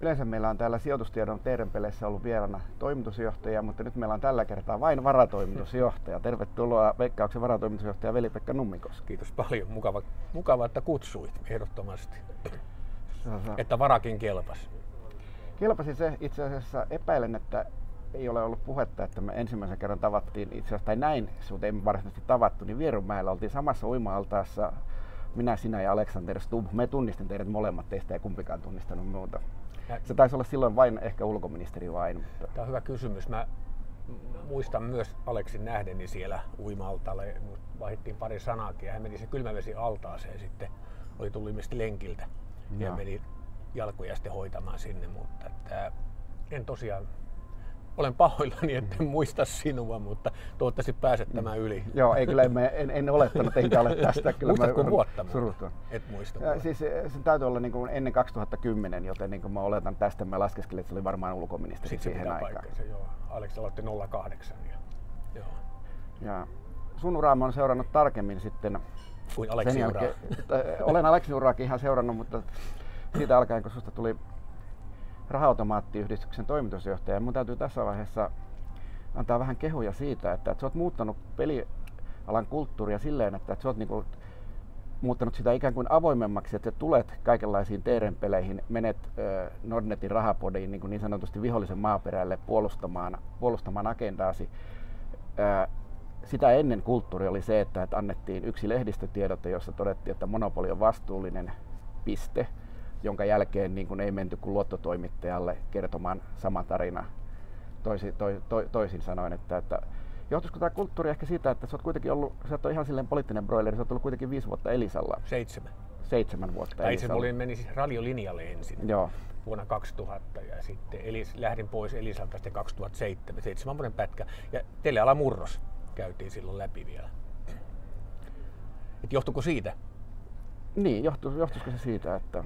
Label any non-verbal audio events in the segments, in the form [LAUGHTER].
Yleensä meillä on täällä sijoitustiedon Teerenpeleissä ollut vieraana toimitusjohtaja, mutta nyt meillä on tällä kertaa vain varatoimitusjohtaja. Tervetuloa Veikkauksen varatoimitusjohtaja Veli-Pekka Nummikoski. Kiitos paljon. Mukava, mukava että kutsuit ehdottomasti. Että varakin kelpas. Kelpasi se itse asiassa epäilen, että ei ole ollut puhetta, että me ensimmäisen kerran tavattiin itse asiassa, tai näin, mutta ei varsinaisesti tavattu, niin Vierumäellä oltiin samassa uima-altaassa minä, sinä ja Alexander Stubb. Me tunnistin teidät molemmat, teistä ei kumpikaan tunnistanut muuta. Se taisi olla silloin vain ehkä ulkoministeri vain. Mutta... Tämä on hyvä kysymys. Mä muistan myös Aleksin nähdeni siellä uima-altaalla. Vaihdettiin pari sanaakin ja hän meni se kylmävesi altaaseen sitten. Oli tullut ilmeisesti lenkiltä ja, ja meni jalkoja sitten hoitamaan sinne, mutta että en tosiaan olen pahoillani, että en muista sinua, mutta toivottavasti pääset tämän yli. Joo, ei kyllä en, en, en olettanut, enkä ole tästä. Kyllä Muistatko mä, vuotta? Surutun. Et muista. Ja, siis se täytyy olla niin kuin ennen 2010, joten niin kuin mä oletan tästä, mä laskeskelin, että se oli varmaan ulkoministeri Sitten siihen aikaan. Paikkansa, joo. Aleksi aloitti 08. Ja, joo. ja sun uraa on seurannut tarkemmin sitten kuin Aleksi sen jälkeen, olen Aleksi uraakin ihan seurannut, mutta siitä alkaen, kun susta tuli raha-automaattiyhdistyksen toimitusjohtaja. Mun täytyy tässä vaiheessa antaa vähän kehuja siitä, että, että sä oot muuttanut pelialan kulttuuria silleen, että, että sä oot niinku muuttanut sitä ikään kuin avoimemmaksi, että tulet kaikenlaisiin teerenpeleihin, menet äh, Nordnetin rahapodiin niin, kuin niin sanotusti vihollisen maaperälle puolustamaan, puolustamaan agendaasi. Äh, sitä ennen kulttuuri oli se, että, että annettiin yksi lehdistötiedote, jossa todettiin, että monopoli on vastuullinen piste jonka jälkeen niin kuin ei menty kuin luottotoimittajalle kertomaan sama tarina toisin, to, to, toisin sanoen. Että, että johtuisiko tämä kulttuuri ehkä siitä, että sä oot kuitenkin ollut, sä oot ihan silleen poliittinen broileri, sä oot ollut kuitenkin viisi vuotta Elisalla. Seitsemän. Seitsemän vuotta Tai Elisalla. Itse meni siis radiolinjalle ensin. Joo. vuonna 2000 ja sitten Elis, lähdin pois Elisalta sitten 2007, seitsemän vuoden pätkä. Ja teleala murros käytiin silloin läpi vielä. Et johtuiko siitä? Niin, johtu, johtuisiko se siitä, että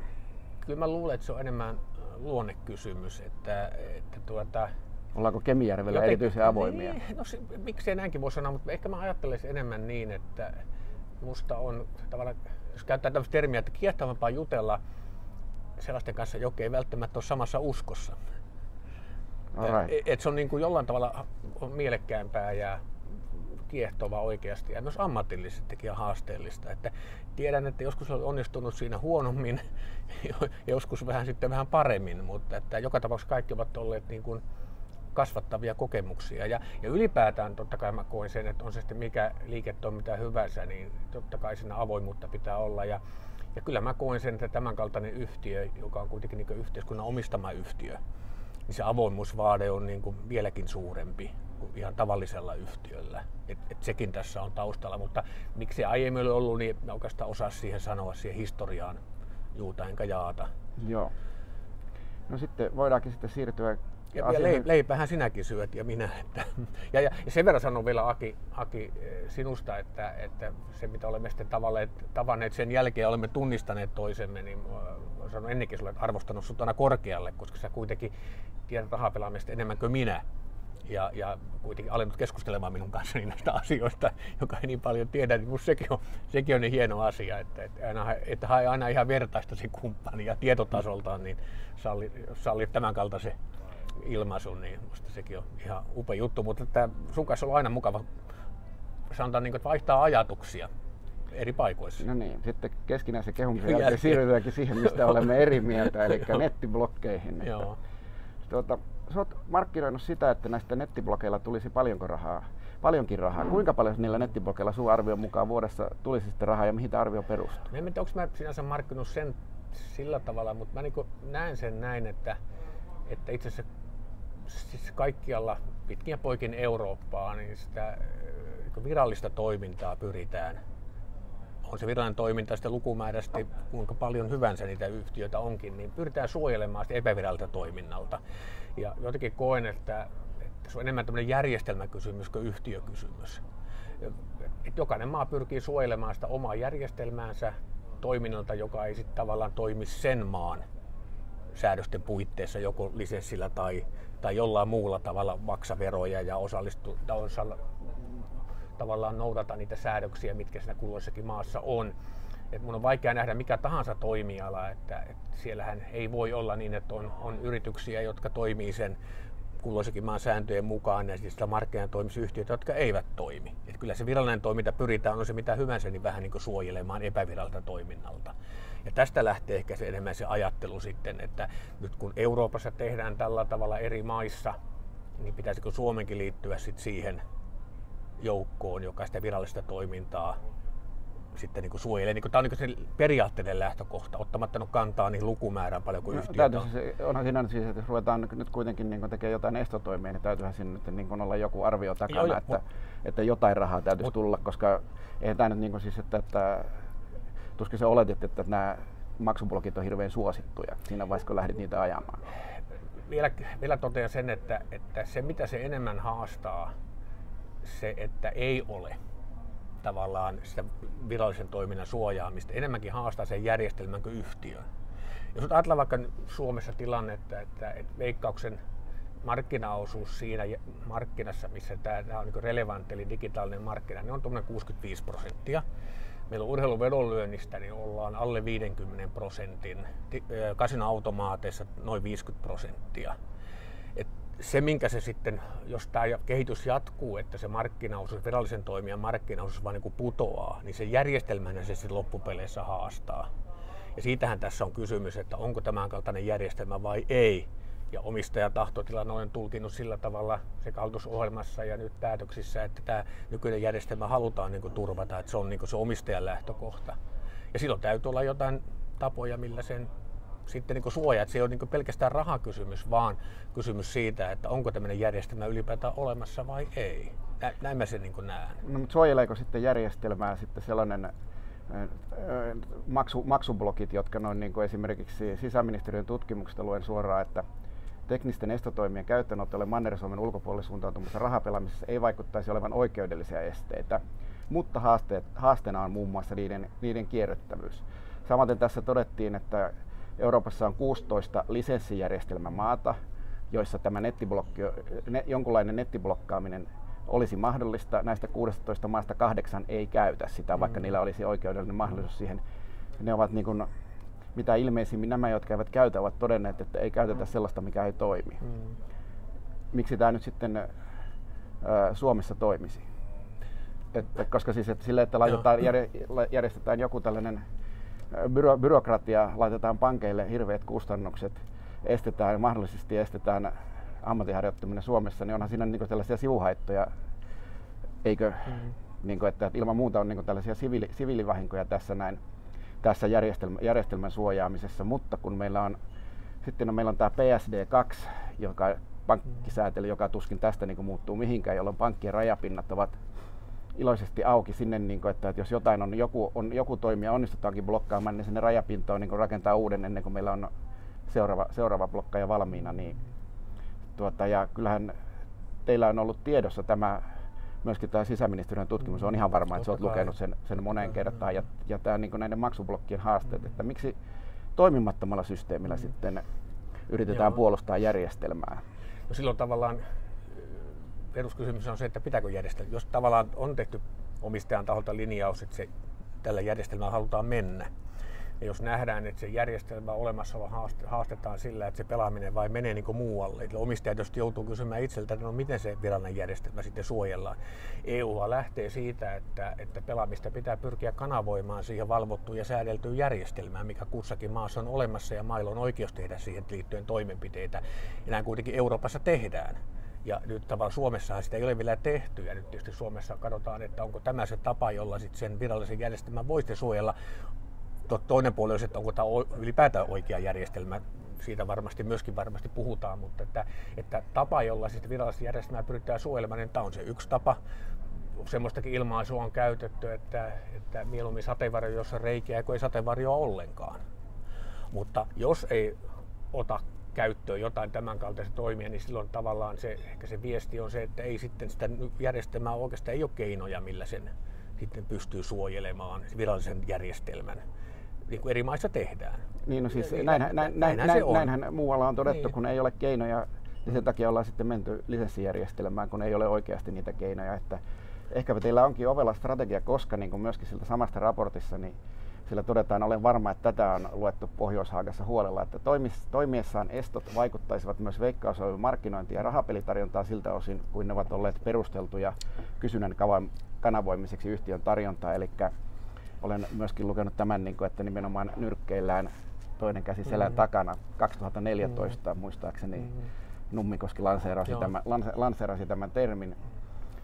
kyllä mä luulen, että se on enemmän äh, luonnekysymys, että, että tuota, Ollaanko Kemijärvellä joten, erityisen avoimia? Niin, no miksei näinkin voi sanoa, mutta ehkä mä ajattelisin enemmän niin, että musta on tavallaan, jos käyttää tämmöistä termiä, että kiehtovampaa jutella sellaisten kanssa, jotka ei välttämättä ole samassa uskossa. Right. Et, et se on niin kuin jollain tavalla on mielekkäämpää ja kiehtova oikeasti ja myös ammatillisesti ja haasteellista. Että tiedän, että joskus on onnistunut siinä huonommin, [LAUGHS] joskus vähän sitten vähän paremmin, mutta että joka tapauksessa kaikki ovat olleet niin kuin kasvattavia kokemuksia. Ja, ja ylipäätään totta kai mä koin sen, että on se sitten mikä liiketoiminta hyvänsä, niin totta kai siinä avoimuutta pitää olla. Ja, ja kyllä mä koin sen, että tämänkaltainen yhtiö, joka on kuitenkin niin yhteiskunnan omistama yhtiö, niin se avoimuusvaade on niin kuin vieläkin suurempi ihan tavallisella yhtiöllä. Et, et sekin tässä on taustalla, mutta miksi se aiemmin oli ollut, niin mä oikeastaan osaa siihen sanoa siihen historiaan juuta enkä jaata. Joo. No sitten voidaankin sitten siirtyä ja, ja leip, leipähän sinäkin syöt ja minä. Että, [LAUGHS] ja, ja, ja sen verran sanon vielä Aki, Aki eh, sinusta, että, että se mitä olemme sitten tavanneet sen jälkeen olemme tunnistaneet toisemme, niin sanon ennenkin sulle, että arvostanut sinut aina korkealle, koska sä kuitenkin tiedät rahapelaamista enemmän kuin minä ja, ja kuitenkin alennut keskustelemaan minun kanssani näistä asioista, joka ei niin paljon tiedä, niin minusta sekin on, sekin on niin hieno asia, että, että, aina, että hae aina ihan vertaista se kumppani ja tietotasoltaan, niin salli, salli tämän kaltaisen ilmaisun, niin minusta sekin on ihan upea juttu, mutta että sun kanssa on aina mukava sanotaan, niin kuin, että vaihtaa ajatuksia eri paikoissa. No niin, sitten keskinäisen kehumisen jälkeen siirrytäänkin siihen, mistä olemme eri mieltä, eli nettiblokkeihin. Joo. Tuota, sä oot markkinoinut sitä, että näistä nettiblokeilla tulisi paljonko rahaa, paljonkin rahaa. Kuinka paljon niillä nettiblokeilla sun arvion mukaan vuodessa tulisi sitten rahaa ja mihin tämä arvio perustuu? En tiedä, onko mä sinänsä markkinoinut sen sillä tavalla, mutta mä niin näen sen näin, että, että itse asiassa siis kaikkialla pitkin ja poikin Eurooppaa, niin sitä niin virallista toimintaa pyritään on se virallinen toiminta sitten lukumääräisesti kuinka paljon hyvänsä niitä yhtiöitä onkin, niin pyritään suojelemaan sitä epävirallista toiminnalta. Ja jotenkin koen, että, että se on enemmän tämmöinen järjestelmäkysymys kuin yhtiökysymys. Et jokainen maa pyrkii suojelemaan sitä omaa järjestelmäänsä toiminnalta, joka ei sitten tavallaan toimi sen maan säädösten puitteissa joko lisenssillä tai, tai jollain muulla tavalla maksa veroja ja osallistu, tavallaan noudata niitä säädöksiä, mitkä siinä kulloisessakin maassa on. Että mun on vaikea nähdä mikä tahansa toimiala, että, että siellähän ei voi olla niin, että on, on yrityksiä, jotka toimii sen kulloisenkin maan sääntöjen mukaan ja siis markkinatoimisyhtiöitä, jotka eivät toimi. Et kyllä se virallinen toiminta pyritään, on se mitä hyvänsä, niin vähän niin kuin suojelemaan epäviralta toiminnalta. Ja tästä lähtee ehkä se enemmän se ajattelu sitten, että nyt kun Euroopassa tehdään tällä tavalla eri maissa, niin pitäisikö Suomenkin liittyä sitten siihen joukkoon, joka sitä virallista toimintaa sitten niin kuin suojelee. Niin kuin, tämä on niin se periaatteiden lähtökohta, ottamatta nyt kantaa niin lukumäärän paljon kuin no, yhtiöt on. Se, onhan siinä siis, että jos ruvetaan nyt kuitenkin niin tekemään jotain estotoimia, niin täytyyhän siinä nyt niin kuin olla joku arvio takana, joo, että, mut, että jotain rahaa täytyisi mut, tulla, koska eihän tämä nyt niin kuin siis, että, että tuskin se oletit, että nämä maksublokit on hirveän suosittuja siinä vaiheessa, kun lähdit niitä ajamaan. Vielä, vielä totean sen, että, että se mitä se enemmän haastaa, se, että ei ole tavallaan sitä virallisen toiminnan suojaamista, enemmänkin haastaa sen järjestelmän kuin yhtiön. Jos ajatellaan vaikka Suomessa tilannetta, että, että veikkauksen markkinaosuus siinä markkinassa, missä tämä, on niin relevantti, eli digitaalinen markkina, niin on tuommoinen 65 prosenttia. Meillä on urheiluvedonlyönnistä, niin ollaan alle 50 prosentin, kasinoautomaateissa noin 50 prosenttia se, minkä se sitten, jos tämä kehitys jatkuu, että se markkinaosuus, virallisen toimijan markkinaosuus vaan niin putoaa, niin se järjestelmänä se sitten loppupeleissä haastaa. Ja siitähän tässä on kysymys, että onko tämän kaltainen järjestelmä vai ei. Ja omistajatahtotilan olen tulkinut sillä tavalla sekä hallitusohjelmassa ja nyt päätöksissä, että tämä nykyinen järjestelmä halutaan niin turvata, että se on niin se omistajan lähtökohta. Ja silloin täytyy olla jotain tapoja, millä sen sitten niin suoja, että se ei ole niin pelkästään rahakysymys, vaan kysymys siitä, että onko tämmöinen järjestelmä ylipäätään olemassa vai ei. Näin mä sen niin näen. No, mutta suojeleeko sitten järjestelmää sitten sellainen maksu, maksublokit, jotka noin niin kuin esimerkiksi sisäministeriön tutkimuksesta luen suoraan, että teknisten estotoimien käyttöönottolle Manner-Suomen ulkopuolelle suuntautumassa rahapelaamisessa ei vaikuttaisi olevan oikeudellisia esteitä, mutta haasteet, haasteena on muun muassa niiden, niiden kierrettävyys. Samaten tässä todettiin, että Euroopassa on 16 lisenssijärjestelmämaata, joissa tämä nettiblokki, ne, jonkunlainen nettiblokkaaminen olisi mahdollista. Näistä 16 maasta kahdeksan ei käytä sitä, mm. vaikka niillä olisi oikeudellinen mahdollisuus siihen. Ne ovat niin kuin, mitä ilmeisimmin nämä, jotka eivät käytä, ovat todenneet, että ei käytetä sellaista, mikä ei toimi. Mm. Miksi tämä nyt sitten ä, Suomessa toimisi? Että, koska siis että sille, että laitetaan, järjestetään joku tällainen byro, byrokratia, laitetaan pankeille hirveät kustannukset, estetään, mahdollisesti estetään ammattiharjoittaminen Suomessa, niin onhan siinä niin tällaisia sivuhaittoja, eikö? Mm-hmm. Niin kuin, että ilman muuta on niin tällaisia siviili, siviilivahinkoja tässä näin tässä järjestelmä, järjestelmän suojaamisessa, mutta kun meillä on sitten on, meillä on tämä PSD2, joka pankkisäätely, joka tuskin tästä niin muuttuu mihinkään, jolloin pankkien rajapinnat ovat iloisesti auki sinne, niin kuin, että, että jos jotain on, joku, on, joku toimija onnistutaankin blokkaamaan, niin sinne rajapintoon niin rakentaa uuden ennen kuin meillä on seuraava, seuraava blokkaaja valmiina. Niin, tuota, ja kyllähän teillä on ollut tiedossa tämä myöskin tämä sisäministeriön tutkimus, on ihan varma, että sä oot lukenut sen, sen moneen kertaan, ja, ja tämä niin näiden maksublokkien haasteet, että miksi toimimattomalla systeemillä sitten yritetään Joo. puolustaa järjestelmää. No silloin tavallaan peruskysymys on se, että pitääkö järjestelmä, jos tavallaan on tehty omistajan taholta linjaus, että se, tällä järjestelmällä halutaan mennä, ja jos nähdään, että se järjestelmä olemassaolo haastetaan sillä, että se pelaaminen vai menee niin muualle. Eli omistajat jos joutuu kysymään itseltä, no miten se virallinen järjestelmä sitten suojellaan. EU lähtee siitä, että, että pelaamista pitää pyrkiä kanavoimaan siihen valvottuun ja säädeltyyn järjestelmään, mikä kussakin maassa on olemassa ja mailla on oikeus tehdä siihen liittyen toimenpiteitä. Ja näin kuitenkin Euroopassa tehdään. Ja nyt tavallaan Suomessahan sitä ei ole vielä tehty, ja nyt tietysti Suomessa katsotaan, että onko tämä se tapa, jolla sitten sen virallisen järjestelmän voisi suojella. Toinen puoli on, että onko tämä ylipäätään oikea järjestelmä, siitä varmasti myöskin varmasti puhutaan, mutta että, että tapa, jolla sitten virallista järjestelmää pyritään suojelemaan, niin tämä on se yksi tapa. Semmoistakin ilmaisua on käytetty, että, että mieluummin sateenvarjo, jossa reikiä, kuin ei sateenvarjoa ollenkaan. Mutta jos ei ota käyttöön jotain tämän kaltaista toimia, niin silloin tavallaan se, ehkä se viesti on se, että ei sitten sitä järjestelmää oikeastaan ei ole keinoja, millä sen sitten pystyy suojelemaan virallisen järjestelmän niin kuin eri maissa tehdään. Niin, no siis näin, näin, näin, näinhän, näin, näinhän muualla on todettu, niin. kun ei ole keinoja, niin sen takia ollaan sitten menty lisenssijärjestelmään, kun ei ole oikeasti niitä keinoja. Että ehkäpä teillä onkin ovella strategia, koska niin kuin myöskin siltä samasta raportissa, niin sillä todetaan, olen varma, että tätä on luettu Pohjoishaagassa huolella, että toimiessaan estot vaikuttaisivat myös veikkausohjelman markkinointia ja rahapelitarjontaa siltä osin, kuin ne ovat olleet perusteltuja kysynnän kanavoimiseksi yhtiön tarjontaa. Eli olen myöskin lukenut tämän, niin että nimenomaan nyrkkeillään toinen käsi selän mm. takana 2014 mm. muistaakseni mm. Nummikoski lanseerasi, tämän, lanseerasi tämän termin.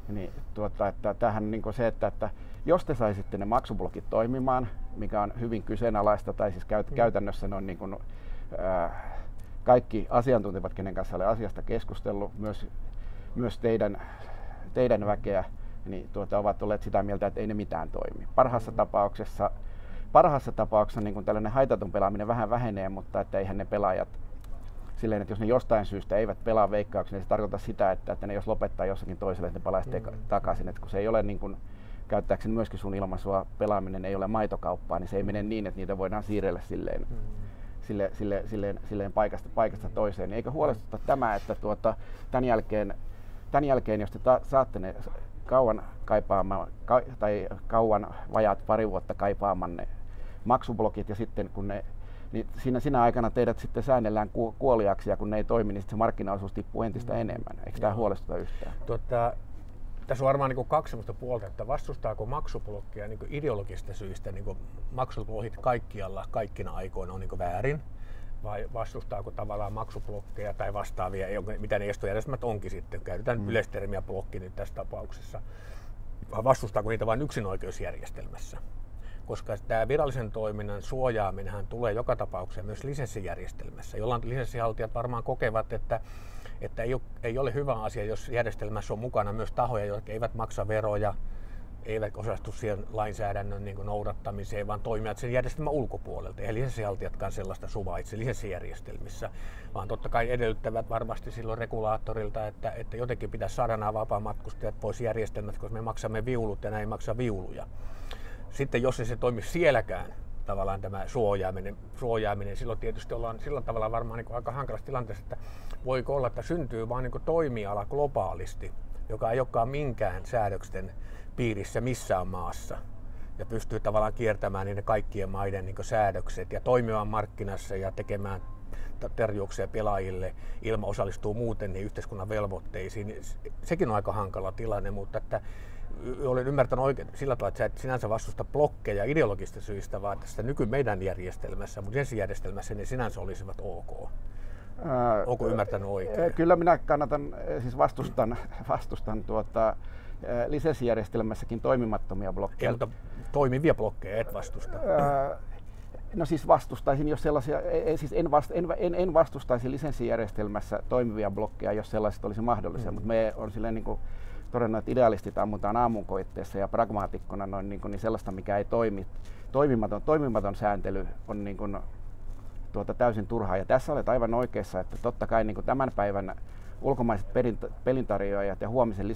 Niin, tuota, että tähän niin se, että, että jos te saisitte ne maksublokit toimimaan, mikä on hyvin kyseenalaista, tai siis käyt, mm. käytännössä ne on niin kuin, äh, kaikki asiantuntijat, kenen kanssa olen asiasta keskustellut, myös, myös teidän, teidän väkeä, niin tuota, ovat olleet sitä mieltä, että ei ne mitään toimi. Parhaassa mm. tapauksessa, parhaassa tapauksessa niin tällainen haitaton pelaaminen vähän vähenee, mutta että eihän ne pelaajat silleen, että jos ne jostain syystä eivät pelaa veikkauksia, niin se tarkoittaa sitä, että, että ne jos lopettaa jossakin toiselle, että ne palaisi mm. takaisin. Että kun se ei ole niin kuin, käyttääkseni myöskin sun ilmaisua, pelaaminen ei ole maitokauppaa, niin se ei mene niin, että niitä voidaan siirrellä silleen, mm. sille, sille, silleen, silleen paikasta, paikasta toiseen. Niin eikö huolestuta tämä, että tuota, tämän, jälkeen, tämän jälkeen, jos te ta- saatte ne kauan kaipaamaan, ka- tai kauan vajaat pari vuotta kaipaamanne maksublokit ja sitten kun ne niin siinä, siinä aikana teidät sitten säännellään ku, kuoliaksi ja kun ne ei toimi, niin se markkinaosuus tippuu entistä mm. enemmän. Eikö tämä huolestuta yhtään? Tota, tässä on varmaan niin kaksi sellaista puolta, että vastustaako maksublokkia niin ideologista syistä niin maksublokit kaikkialla kaikkina aikoina on niin väärin, vai vastustaako tavallaan maksublokkeja tai vastaavia, mitä ne estojärjestelmät onkin sitten, käytetään mm. yleistermiä blokki nyt tässä tapauksessa, vai vastustaako niitä vain yksinoikeusjärjestelmässä? Koska tämä virallisen toiminnan suojaaminen tulee joka tapauksessa myös lisenssijärjestelmässä, jolloin lisenssihaltijat varmaan kokevat, että, että ei, ole, ei ole hyvä asia, jos järjestelmässä on mukana myös tahoja, jotka eivät maksa veroja, eivät osastu siihen lainsäädännön niin noudattamiseen, vaan toimivat sen järjestelmän ulkopuolelta. Eli lisenssihaltijatkaan sellaista suvaitse lisenssijärjestelmissä, vaan totta kai edellyttävät varmasti silloin regulaattorilta, että, että jotenkin pitäisi saada nämä vapaamatkustajat pois järjestelmästä, koska me maksamme viulut ja näin maksa viuluja. Sitten jos ei se toimi sielläkään, tavallaan tämä suojaaminen, suojaaminen silloin tietysti ollaan sillä tavalla varmaan niin aika hankalassa tilanteessa, että voiko olla, että syntyy vain niin toimiala globaalisti, joka ei olekaan minkään säädöksen piirissä missään maassa ja pystyy tavallaan kiertämään niiden kaikkien maiden niin säädökset ja toimimaan markkinassa ja tekemään terjuuksia pelaajille ilman osallistuu muuten niin yhteiskunnan velvoitteisiin. Sekin on aika hankala tilanne, mutta että olen ymmärtänyt oikein sillä tavalla, että sä et sinänsä vastusta blokkeja ideologista syistä, vaan tästä nyky meidän järjestelmässä, mutta järjestelmässä ne sinänsä olisivat ok. Ää, Onko ymmärtänyt oikein? Kyllä minä kannatan, siis vastustan, [LAUGHS] vastustan tuota, lisenssijärjestelmässäkin toimimattomia blokkeja. Ei, mutta toimivia blokkeja et vastusta. Ää, no siis vastustaisin, jos sellaisia, siis en, vast, en, en, en vastustaisi lisenssijärjestelmässä toimivia blokkeja, jos sellaiset olisi mahdollisia, mm. mutta me on silleen niin kuin, todennut, että idealistit ammutaan aamunkoitteessa ja pragmaatikkona noin, niin, kuin, niin sellaista, mikä ei toimi. Toimimaton, toimimaton sääntely on niin kuin, tuota, täysin turhaa. Ja tässä olet aivan oikeassa, että totta kai niin kuin tämän päivän ulkomaiset pelintarjoajat ja huomisen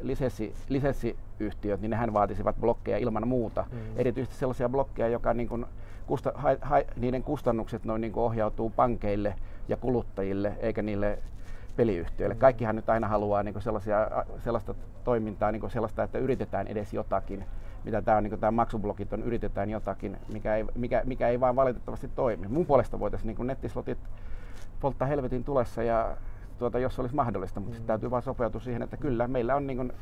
lisenssi, lisenssiyhtiöt, niin nehän vaatisivat blokkeja ilman muuta. Mm. Erityisesti sellaisia blokkeja, joka niin kuin, kusta, ha, ha, niiden kustannukset noin niin kuin ohjautuu pankeille ja kuluttajille, eikä niille peliyhtiöille. Kaikkihan nyt aina haluaa niin sellaisia, sellaista toimintaa, niin sellaista, että yritetään edes jotakin, mitä tämä on, niin tämä maksublokit on, yritetään jotakin, mikä ei, mikä, mikä ei vaan valitettavasti toimi. Mun puolesta voitaisiin niin nettislotit polttaa helvetin tulessa ja tuota, jos olisi mahdollista, mutta mm. täytyy vaan sopeutua siihen, että kyllä meillä on niin kuin,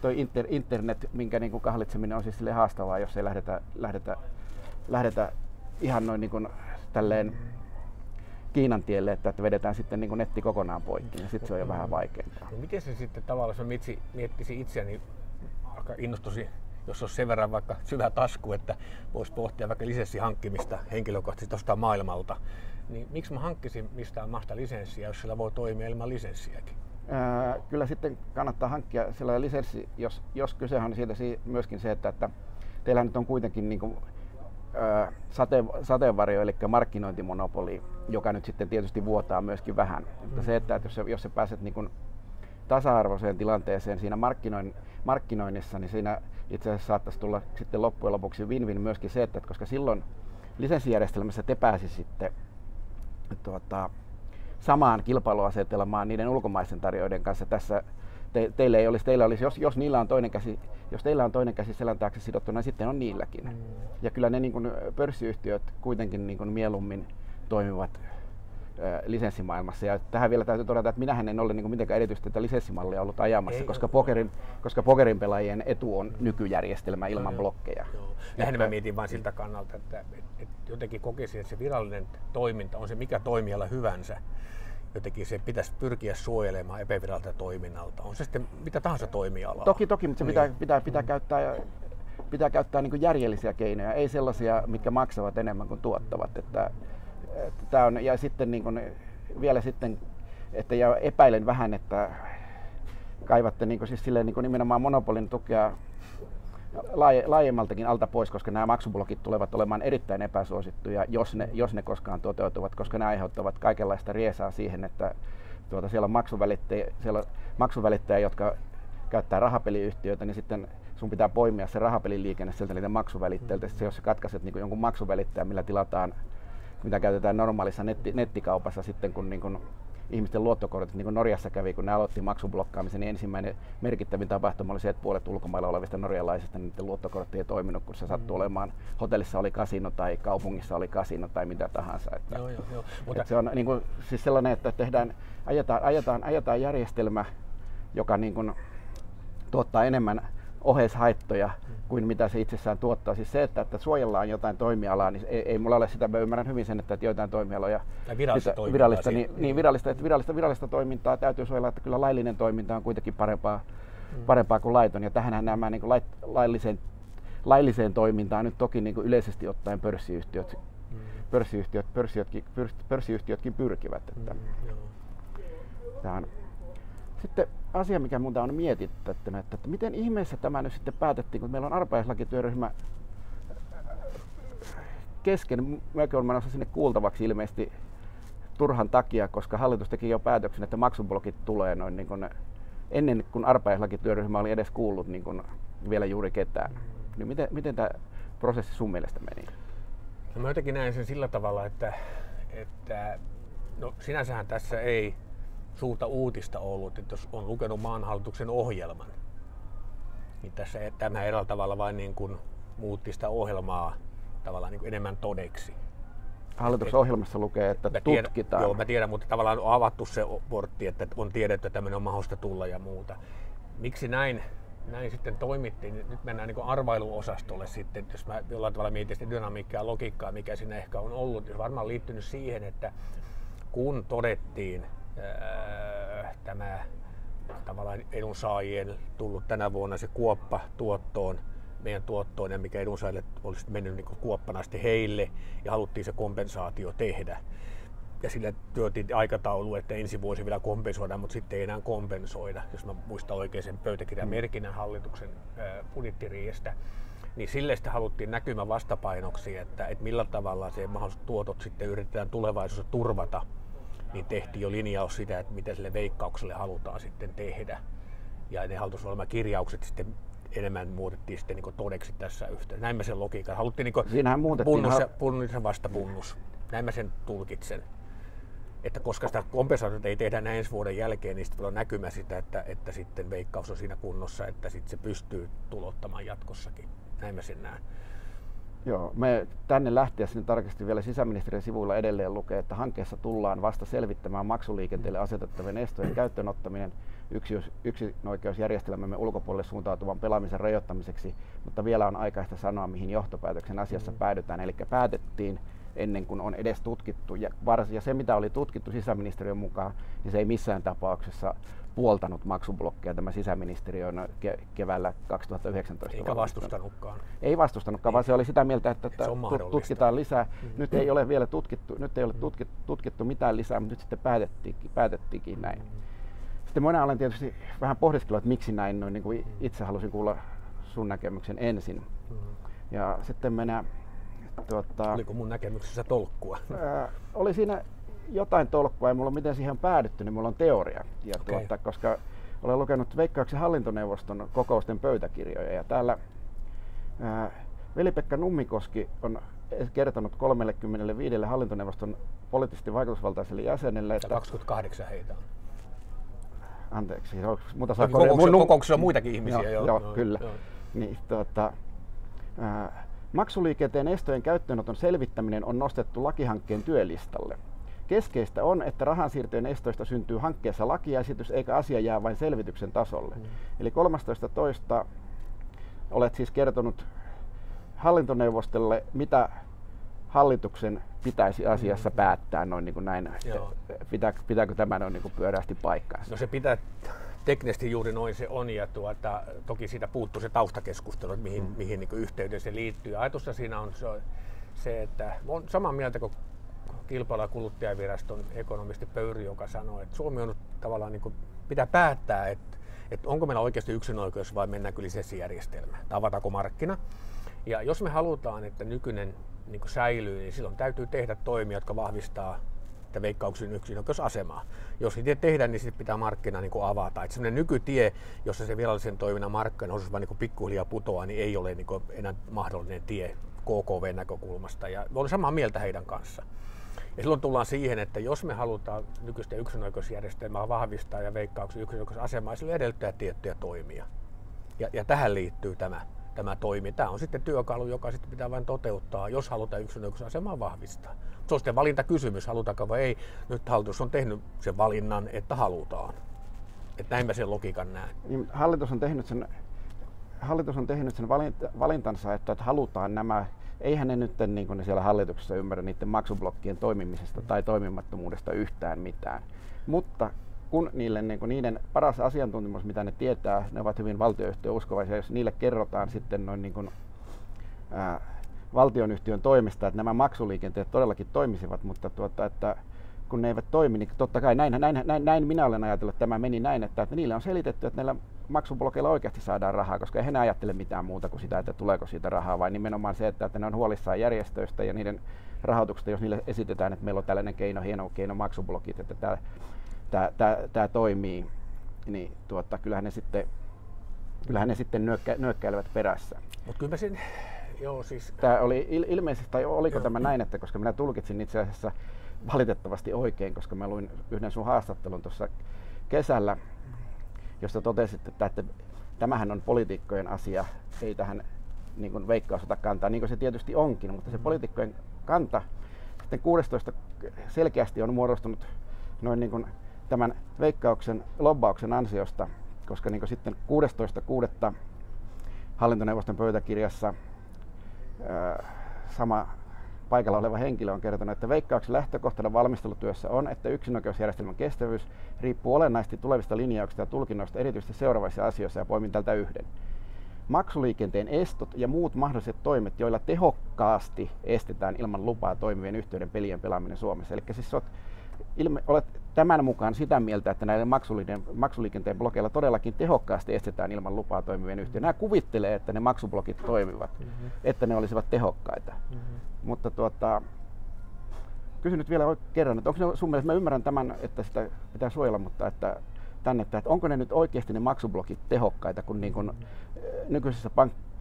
toi inter, internet, minkä niin kuin kahlitseminen on siis sille haastavaa, jos ei lähdetä, lähdetä, lähdetä ihan noin niin kuin, tälleen Kiinan tielle, että, että vedetään sitten niin netti kokonaan poikki, niin sitten se on jo vähän vaikeampaa. No miten se sitten tavallaan, jos mitsi, miettisi itseäni, aika innostusi, jos olisi sen verran vaikka syvä tasku, että voisi pohtia vaikka lisenssihankkimista henkilökohtaisesti tuosta maailmalta, niin miksi mä hankkisin mistään maasta lisenssiä, jos sillä voi toimia ilman lisenssiäkin? Ää, kyllä sitten kannattaa hankkia sellainen lisenssi, jos, jos kyse on siitä myöskin se, että, että teillä nyt on kuitenkin niin kuin sate, sateenvarjo, eli markkinointimonopoli, joka nyt sitten tietysti vuotaa myöskin vähän. Mm. Mutta se, että jos, jos sä pääset niin kuin tasa-arvoiseen tilanteeseen siinä markkinoin, markkinoinnissa, niin siinä itse asiassa saattaisi tulla sitten loppujen lopuksi win-win myöskin se, että koska silloin lisenssijärjestelmässä te pääsisitte tuota, samaan kilpailuasetelmaan niiden ulkomaisten tarjoajien kanssa tässä te, teille ei olisi, teillä olisi jos, jos, niillä on toinen käsi, jos teillä on toinen käsi selän taakse sidottuna, niin sitten on niilläkin. Mm. Ja kyllä ne niin kuin, pörssiyhtiöt kuitenkin niin kuin, mieluummin toimivat lisenssimaailmassa. Ja tähän vielä täytyy todeta, että minähän en ole niin kuin mitenkään erityisesti tätä lisenssimallia ollut ajamassa, Ei koska, pokerin, koska pokerin pelaajien etu on nykyjärjestelmä ilman no, blokkeja. Joo. Näin mä mietin vain siltä kannalta, että, että jotenkin kokisin, että se virallinen toiminta on se mikä toimiala hyvänsä, jotenkin se pitäisi pyrkiä suojelemaan epäviralliselta toiminnalta. On se sitten mitä tahansa toimialaa. Toki, toki, mutta se niin. pitää, pitää, pitää mm. käyttää pitää käyttää niin järjellisiä keinoja, ei sellaisia, mitkä maksavat enemmän kuin tuottavat. Että, että tämä on, ja sitten niin kuin, vielä sitten, että ja epäilen vähän, että kaivatte niin kuin, siis silleen, niin kuin nimenomaan monopolin tukea laajemmaltakin alta pois, koska nämä maksublokit tulevat olemaan erittäin epäsuosittuja, jos ne, jos ne koskaan toteutuvat, koska ne aiheuttavat kaikenlaista riesaa siihen, että tuota, siellä on maksuvälittäjä, siellä on maksuvälittäjä jotka käyttää rahapeliyhtiöitä, niin sitten sun pitää poimia se rahapeliliikenne sieltä niiden maksuvälittäjiltä. Sitten jos sä katkaiset niin jonkun maksuvälittäjän, millä tilataan, mitä käytetään normaalissa netti, nettikaupassa sitten, kun niin kuin ihmisten luottokortit, niin kuin Norjassa kävi, kun ne aloitti maksublokkaamisen, niin ensimmäinen merkittävin tapahtuma oli se, että puolet ulkomailla olevista norjalaisista niin niiden luottokortti ei toiminut, kun se sattui mm. olemaan, hotellissa oli kasino tai kaupungissa oli kasino tai mitä tahansa. Että, joo, joo, joo. Mutta... Se on niin kuin, siis sellainen, että tehdään, ajetaan, ajetaan, ajetaan järjestelmä, joka niin kuin, tuottaa enemmän oheishaittoja kuin mitä se itsessään tuottaa. Siis se, että, että suojellaan jotain toimialaa, niin ei, ei mulla ole sitä, mä ymmärrän hyvin sen, että, että joitain toimialoja, virallista, sitä, virallista, niin, niin virallista, että virallista, virallista toimintaa täytyy suojella, että kyllä laillinen toiminta on kuitenkin parempaa, mm. parempaa kuin laiton. Ja tähän nämä niin kuin lait, lailliseen, lailliseen toimintaan nyt toki niin kuin yleisesti ottaen pörssiyhtiöt, mm. pörssiyhtiöt, pörssiyhtiötkin, pörssiyhtiötkin pyrkivät. Että mm, Tämä on, sitten asia, mikä muuta on mietitty, että, että, että miten ihmeessä tämä nyt sitten päätettiin, kun meillä on arpaislakityöryhmä kesken. Mäkin olen menossa sinne kuultavaksi ilmeisesti turhan takia, koska hallitus teki jo päätöksen, että maksublokit tulee noin niin kuin ennen kuin arpaislakityöryhmä oli edes kuullut niin kuin vielä juuri ketään. Niin miten, miten tämä prosessi sun mielestä meni? No mä jotenkin näen sen sillä tavalla, että, että no sinänsähän tässä ei suurta uutista ollut, että jos on lukenut maanhallituksen ohjelman, niin tässä tämä eräällä tavalla vain niin kuin muutti sitä ohjelmaa tavallaan niin kuin enemmän todeksi. Hallituksen ohjelmassa lukee, että mä tiedän, tutkitaan. Joo, mä tiedän, mutta tavallaan on avattu se portti, että on tiedetty, että tämmöinen on mahdollista tulla ja muuta. Miksi näin, näin sitten toimittiin? Nyt mennään niin arvailuosastolle sitten, jos mä jollain tavalla mietin sitä dynamiikkaa ja logiikkaa, mikä siinä ehkä on ollut. Se varmaan liittynyt siihen, että kun todettiin, tämä tavallaan edunsaajien tullut tänä vuonna se kuoppa tuottoon, meidän tuottoon ja mikä edunsaajille olisi mennyt niin kuoppana sitten heille ja haluttiin se kompensaatio tehdä. Ja sille työtiin aikataulu, että ensi vuosi vielä kompensoidaan, mutta sitten ei enää kompensoida, jos mä muistan oikein sen pöytäkirjan mm. merkinnän hallituksen budjettiriihestä niin sille sitten haluttiin näkymä vastapainoksi, että, että millä tavalla se mahdolliset tuotot sitten yritetään tulevaisuudessa turvata niin tehtiin jo linjaus sitä, että mitä sille veikkaukselle halutaan sitten tehdä. Ja ne hallitusohjelmakirjaukset sitten enemmän muutettiin sitten niin todeksi tässä yhteydessä. Näin mä sen logiikan. Haluttiin niin Siinähän muutettiin. Punnus ja, punnus ja vastapunnus. Näin mä sen tulkitsen. Että koska sitä kompensaatiota ei tehdä näin ensi vuoden jälkeen, niin sitten on näkymä sitä, että, että sitten veikkaus on siinä kunnossa, että sitten se pystyy tulottamaan jatkossakin. Näin mä sen näen. Joo, me tänne lähtiessä niin tarkasti vielä sisäministeriön sivuilla edelleen lukee, että hankkeessa tullaan vasta selvittämään maksuliikenteelle asetettavien estojen käyttöönottaminen yksinoikeusjärjestelmämme ulkopuolelle suuntautuvan pelaamisen rajoittamiseksi, mutta vielä on aikaista sanoa, mihin johtopäätöksen asiassa päädytään. Eli päätettiin ennen kuin on edes tutkittu. Ja, vars, ja se, mitä oli tutkittu sisäministeriön mukaan, niin se ei missään tapauksessa puoltanut maksublokkeja tämä sisäministeriön ke- keväällä 2019. Eikä vastustanutkaan. Ei vastustanutkaan, ei. vaan se oli sitä mieltä, että, että tutkitaan lisää. Mm. Nyt ei ole vielä tutkittu, nyt ei ole tutkittu, tutkittu mitään lisää, mutta nyt sitten päätettiinkin, päätettiinkin näin. Sitten minä olen tietysti vähän pohdiskellut, että miksi näin, noin, niin kuin itse halusin kuulla sun näkemyksen ensin. Ja sitten minä Tuota, Oliko mun näkemyksessä tolkkua? Ää, oli siinä jotain tolkkua, ei mulla miten siihen on päädytty, niin mulla on teoria. Ja okay. tuota, koska olen lukenut Veikkauksen hallintoneuvoston kokousten pöytäkirjoja ja täällä ää, Veli-Pekka Nummikoski on kertonut 35 hallintoneuvoston poliittisesti vaikutusvaltaiselle jäsenelle, että... 28 heitä on. anteeksi, mutta saa kokouksessa, mun, kokouksessa on muitakin ihmisiä. Joo, joo, joo kyllä. Joo. Niin, tuota, ää, maksuliikenteen estojen käyttöönoton selvittäminen on nostettu lakihankkeen työlistalle. Keskeistä on, että rahansiirtojen estoista syntyy hankkeessa lakiesitys, eikä asia jää vain selvityksen tasolle. Mm. Eli 13.2. olet siis kertonut hallintoneuvostolle, mitä hallituksen pitäisi asiassa mm. päättää noin niin kuin näin. Pitää, pitääkö tämä noin niin kuin pyörästi paikkaansa? No se pitää teknisesti juuri noin se on ja tuota, toki siitä puuttuu se taustakeskustelu, että mihin, mm. mihin niin yhteyteen se liittyy. Ajatussa siinä on se, se että on samaa mieltä kuin kilpailu- ja kuluttajaviraston ekonomisti Pöyry, joka sanoi, että Suomi on tavallaan niin kuin, pitää päättää, että, että onko meillä oikeasti yksinoikeus vai mennäänkö lisenssijärjestelmään, tai avataanko markkina. Ja jos me halutaan, että nykyinen niin säilyy, niin silloin täytyy tehdä toimia, jotka vahvistaa että veikkauksen yksinoikeusasemaa. Jos niitä tehdään, niin sitten pitää markkina niin kuin avata. Että sellainen nykytie, jossa se virallisen toiminnan markkinaosuus vain niin pikkuhiljaa putoaa, niin ei ole niin kuin enää mahdollinen tie KKV-näkökulmasta. Ja olen samaa mieltä heidän kanssa. Ja silloin tullaan siihen, että jos me halutaan nykyistä yksinoikeusjärjestelmää vahvistaa ja veikkauksen yksinoikeusasemaa, sillä edellyttää tiettyjä toimia. Ja, ja tähän liittyy tämä, tämä toimi. Tämä on sitten työkalu, joka sitten pitää vain toteuttaa, jos halutaan yksinoikeusasemaa vahvistaa. Se on sitten valintakysymys, halutaanko vai ei. Nyt hallitus on tehnyt sen valinnan, että halutaan. Että näin mä sen logiikan näen. Niin, hallitus on tehnyt sen, hallitus on tehnyt sen valintansa, että, että halutaan nämä eihän ne nyt niin kuin ne siellä hallituksessa ymmärrä niiden maksublokkien toimimisesta tai toimimattomuudesta yhtään mitään. Mutta kun niille, niin kuin niiden paras asiantuntemus, mitä ne tietää, ne ovat hyvin valtioyhtiöuskovaisia, jos niille kerrotaan sitten noin niin kuin, ää, valtionyhtiön toimesta, että nämä maksuliikenteet todellakin toimisivat, mutta tuota, että kun ne eivät toimi, niin totta kai näin, näin, näin, näin minä olen ajatellut, että tämä meni näin, että, että niille on selitetty, että näillä maksublokeilla oikeasti saadaan rahaa, koska eihän ne ajattele mitään muuta kuin sitä, että tuleeko siitä rahaa, vai nimenomaan se, että, että ne on huolissaan järjestöistä ja niiden rahoituksesta, jos niille esitetään, että meillä on tällainen keino, hieno keino maksublokit, että tämä, tämä, toimii, niin tuota, kyllähän ne sitten, kyllähän ne sitten nyökkä, nyökkäilevät perässä. Mutta kyllä sen, joo siis... Tämä oli il, ilmeisesti, tai oliko joo. tämä näin, että koska minä tulkitsin itse asiassa valitettavasti oikein, koska mä luin yhden sun haastattelun tuossa kesällä, josta totesit, että, että tämähän on poliitikkojen asia, ei tähän niin kuin veikkaus ota kantaa, niin kuin se tietysti onkin, mutta se mm. poliitikkojen kanta sitten 16 selkeästi on muodostunut noin niin kuin tämän veikkauksen lobbauksen ansiosta, koska niin sitten 16.6. hallintoneuvoston pöytäkirjassa ää, sama paikalla oleva henkilö on kertonut, että veikkauksen lähtökohtana valmistelutyössä on, että yksinoikeusjärjestelmän kestävyys riippuu olennaisesti tulevista linjauksista ja tulkinnoista erityisesti seuraavissa asioissa ja poimin tältä yhden. Maksuliikenteen estot ja muut mahdolliset toimet, joilla tehokkaasti estetään ilman lupaa toimivien yhteyden pelien pelaaminen Suomessa. Eli siis olet, ilme, olet tämän mukaan sitä mieltä, että näiden maksuliikenteen blokeilla todellakin tehokkaasti estetään ilman lupaa toimivien yhteyden. Nämä kuvittelee, että ne maksublokit toimivat, mm-hmm. että ne olisivat tehokkaita. Mm-hmm. Mutta tuota, kysyn nyt vielä kerran, että onko ne sun mielestä, mä ymmärrän tämän, että sitä pitää suojella, mutta että tänne, että onko ne nyt oikeasti ne maksublokit tehokkaita, kun niin kun nykyisessä pank-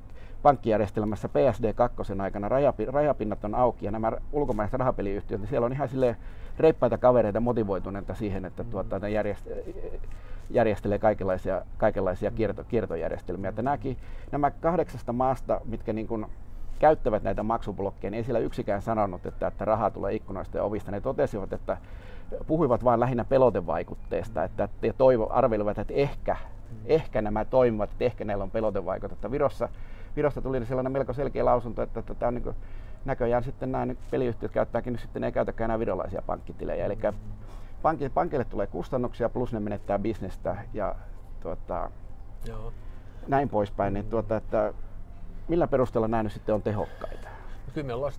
pankkijärjestelmässä PSD2 aikana rajapinnat on auki ja nämä ulkomaiset rahapeliyhtiöt, niin siellä on ihan sille reippaita kavereita motivoituneita siihen, että tuota, ne järjest- järjestelee kaikenlaisia, kaikenlaisia kierto, kiertojärjestelmiä. Että nämäkin, nämä kahdeksasta maasta, mitkä niin kuin käyttävät näitä maksublokkeja, niin ei siellä yksikään sanonut, että, että rahaa tulee ikkunoista ja ovista. Ne totesivat, että puhuivat vain lähinnä pelotevaikutteesta, että, että toivo, arvelivat, että ehkä, ehkä nämä toimivat, että ehkä näillä on pelotevaikutetta. Virossa, Virosta tuli sellainen melko selkeä lausunto, että, että tämä on niin näköjään sitten nämä peliyhtiöt käyttääkin nyt sitten, ei käytäkään enää virolaisia pankkitilejä. Eli pankille, pankille tulee kustannuksia plus ne menettää bisnestä ja tuota, Joo. näin poispäin. Niin, tuota, että millä perusteella nämä nyt sitten on tehokkaita? Kyllä me ollaan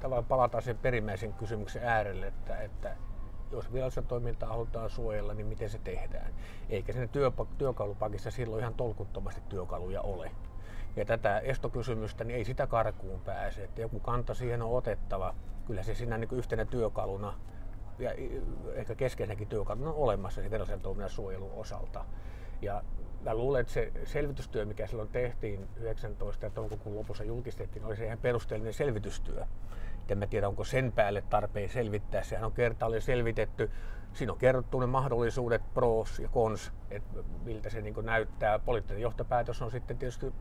tavallaan palataan sen perimmäisen kysymyksen äärelle, että, että jos virallista toimintaa halutaan suojella, niin miten se tehdään. Eikä siinä työ, työkalupakissa silloin ihan tolkuttomasti työkaluja ole. Ja tätä estokysymystä, niin ei sitä karkuun pääse. Että joku kanta siihen on otettava. Kyllä se siinä niin yhtenä työkaluna ja ehkä keskeisenäkin työkaluna on olemassa se virallisen toiminnan suojelun osalta. Ja mä luulen, että se selvitystyö, mikä silloin tehtiin 19 ja toukokuun lopussa julkistettiin, oli se ihan perusteellinen selvitystyö. En mä tiedä, onko sen päälle tarpeen selvittää. Sehän on kertaalleen selvitetty. Siinä on kerrottu ne mahdollisuudet, pros ja cons, että miltä se niin näyttää. Poliittinen johtopäätös on sitten tietysti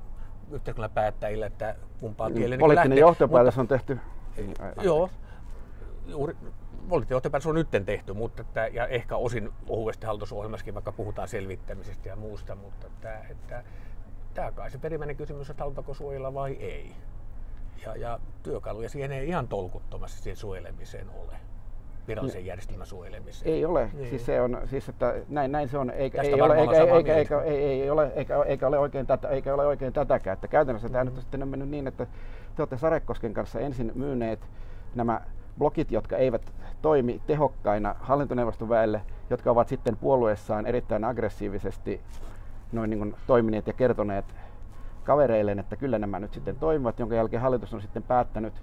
yhteiskunnan päättäjillä, että kumpaan Niin, tielle Poliittinen lähtee. johtopäätös on tehty. Joo, juuri poliittinen johtopäätös on nyt tehty, mutta että, ja ehkä osin ohuesti hallitusohjelmassakin, vaikka puhutaan selvittämisestä ja muusta, mutta että, että tämä kai se perimmäinen kysymys, että halutaanko suojella vai ei. Ja, ja työkaluja siihen ei ihan tolkuttomasti siihen suojelemiseen ole virallisen järjestelmän suojelemiseen. Ei ole. Niin. Siis se on, siis että näin, näin se on, eikä, Tästä ei ole, eikä, eikä, eikä, ei, ei ole, eikä, eikä ole oikein tätä, eikä ole oikein tätäkään. Että käytännössä tämä nyt on sitten mennyt niin, että te olette Sarekosken kanssa ensin myyneet nämä blokit, jotka eivät toimi tehokkaina hallintoneuvoston väelle, jotka ovat sitten puolueessaan erittäin aggressiivisesti noin niin kuin toimineet ja kertoneet kavereilleen, että kyllä nämä nyt sitten toimivat, jonka jälkeen hallitus on sitten päättänyt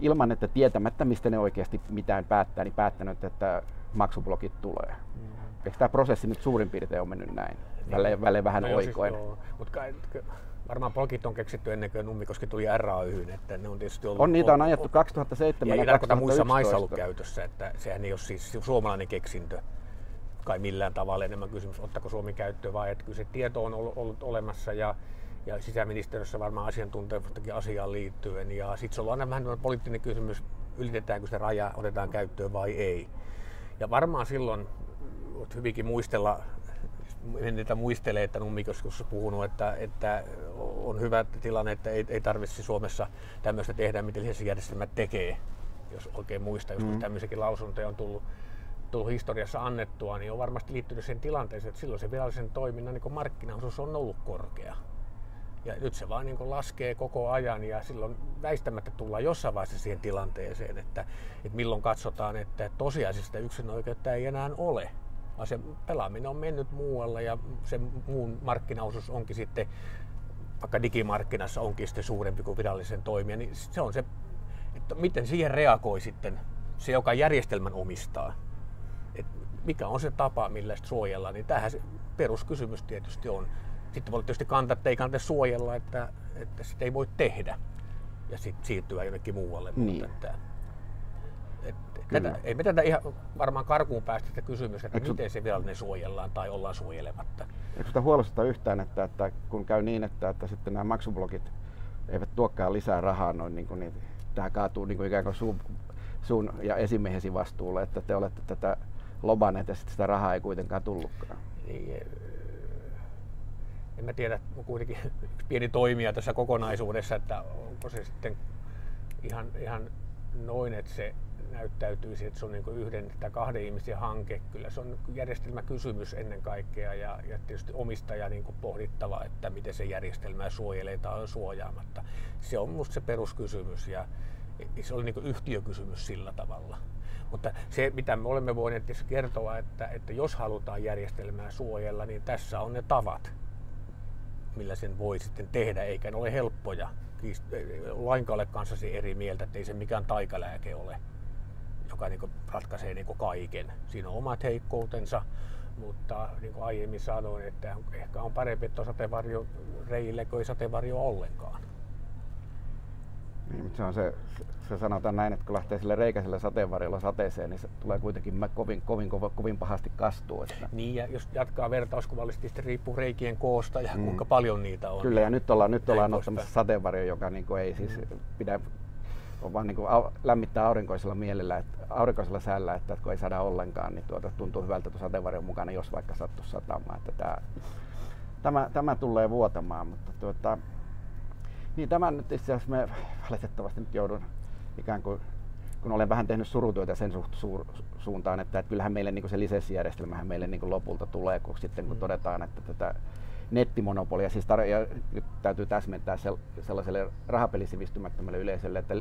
ilman, että tietämättä mistä ne oikeasti mitään päättää, niin päättänyt, että maksublokit tulee. Mm. Eikö tämä prosessi nyt suurin piirtein on mennyt näin? Välein, välein vähän No siis ky- varmaan blogit on keksitty ennen kuin Nummikoski tuli RAYhyn, että ne on tietysti ollut... on niitä on ajettu 2007 Ja ja ei tarkoita muissa 2011. maissa ollut käytössä, että sehän ei ole siis suomalainen keksintö kai millään tavalla enemmän kysymys, ottako Suomi käyttöön vai että kyllä se tieto on ollut, ollut olemassa ja, ja sisäministeriössä varmaan asiantuntevustakin asiaan liittyen ja sitten se on aina vähän poliittinen kysymys, ylitetäänkö se raja, otetaan käyttöön vai ei. Ja varmaan silloin voit hyvinkin muistella, en niitä muistele, että Nummikoskus on puhunut, että, että on hyvä tilanne, että ei, ei tarvitse Suomessa tämmöistä tehdä, mitä lisenssijärjestelmät tekee. Jos oikein muistaa, joskus Mm. tämmöisiäkin lausuntoja on tullut, tullut historiassa annettua, niin on varmasti liittynyt sen tilanteeseen, että silloin se virallisen toiminnan niin markkinaosuus on ollut korkea. Ja nyt se vaan niin laskee koko ajan ja silloin väistämättä tullaan jossain vaiheessa siihen tilanteeseen, että, että milloin katsotaan, että tosiasiassa yksinoikeutta ei enää ole. Vaan se pelaaminen on mennyt muualle ja se muun markkinaosuus onkin sitten, vaikka digimarkkinassa onkin sitten suurempi kuin virallisen toimija, niin se on se, että miten siihen reagoi sitten se, joka järjestelmän omistaa. Et mikä on se tapa, millä sitä suojellaan, niin tähän se peruskysymys tietysti on. Sitten voi tietysti kantaa, että ei kannata suojella, että, että sitä ei voi tehdä ja sitten siirtyä jonnekin muualle. Niin. Mutta että, että tätä, ei me tätä ihan varmaan karkuun päästä sitä kysymystä, että Eikö miten se virallinen suojellaan tai ollaan suojelematta. Eikö sitä huolestuttaa yhtään, että, että kun käy niin, että, että sitten nämä maksublokit eivät tuokaan lisää rahaa noin, niin kuin, niin tähän kaatuu niin kuin ikään kuin sun, sun ja esimiehesi vastuulle, että te olette tätä lobanneet ja sitten sitä rahaa ei kuitenkaan tullutkaan. Niin, en mä tiedä, on kuitenkin yksi pieni toimija tässä kokonaisuudessa, että onko se sitten ihan, ihan noin, että se näyttäytyisi, että se on niin yhden tai kahden ihmisen hanke. Kyllä se on järjestelmäkysymys ennen kaikkea ja, ja tietysti omistaja niin pohdittava, että miten se järjestelmää suojelee tai on suojaamatta. Se on minusta se peruskysymys ja se oli niin yhtiökysymys sillä tavalla. Mutta se, mitä me olemme voineet kertoa, että, että jos halutaan järjestelmää suojella, niin tässä on ne tavat, millä sen voi sitten tehdä, eikä ne ole helppoja. Lainkaan ole kanssasi eri mieltä, että ei se mikään taikalääke ole, joka niin ratkaisee niin kaiken. Siinä on omat heikkoutensa, mutta niin kuin aiemmin sanoin, että ehkä on parempi, että on sateenvarjo reille kuin ei sateenvarjo ollenkaan. Niin, mutta se on se, se sanotaan näin, että kun lähtee sille reikäiselle sateenvarjolla sateeseen, niin se tulee kuitenkin mä- kovin, kovin, kovin, kovin pahasti kastuu. Että Niin, ja jos jatkaa vertauskuvallisesti, sitten riippuu reikien koosta ja Mm. kuinka paljon niitä on. Kyllä, ja nyt ollaan, nyt ollaan ottamassa sateenvarjo, joka niin kuin ei siis pidä on vaan niin kuin au, lämmittää aurinkoisella mielellä, että, aurinkoisella säällä, että kun ei saada ollenkaan, niin tuota, tuntuu hyvältä tuon sateenvarjon mukana, jos vaikka sattuisi satamaan. Että tämä, tämä, tämä tulee vuotamaan, mutta tuota, niin tämän nyt itse asiassa me valitettavasti nyt joudun ikään kuin kun olen vähän tehnyt surutyötä sen suht, suur, suuntaan, että, että kyllähän meille niin se lisenssijärjestelmähän meille niin lopulta tulee, kun sitten kun Mm. todetaan, että tätä nettimonopolia, siis tar- ja nyt täytyy täsmentää sel- sellaiselle rahapelisivistymättömälle yleisölle, että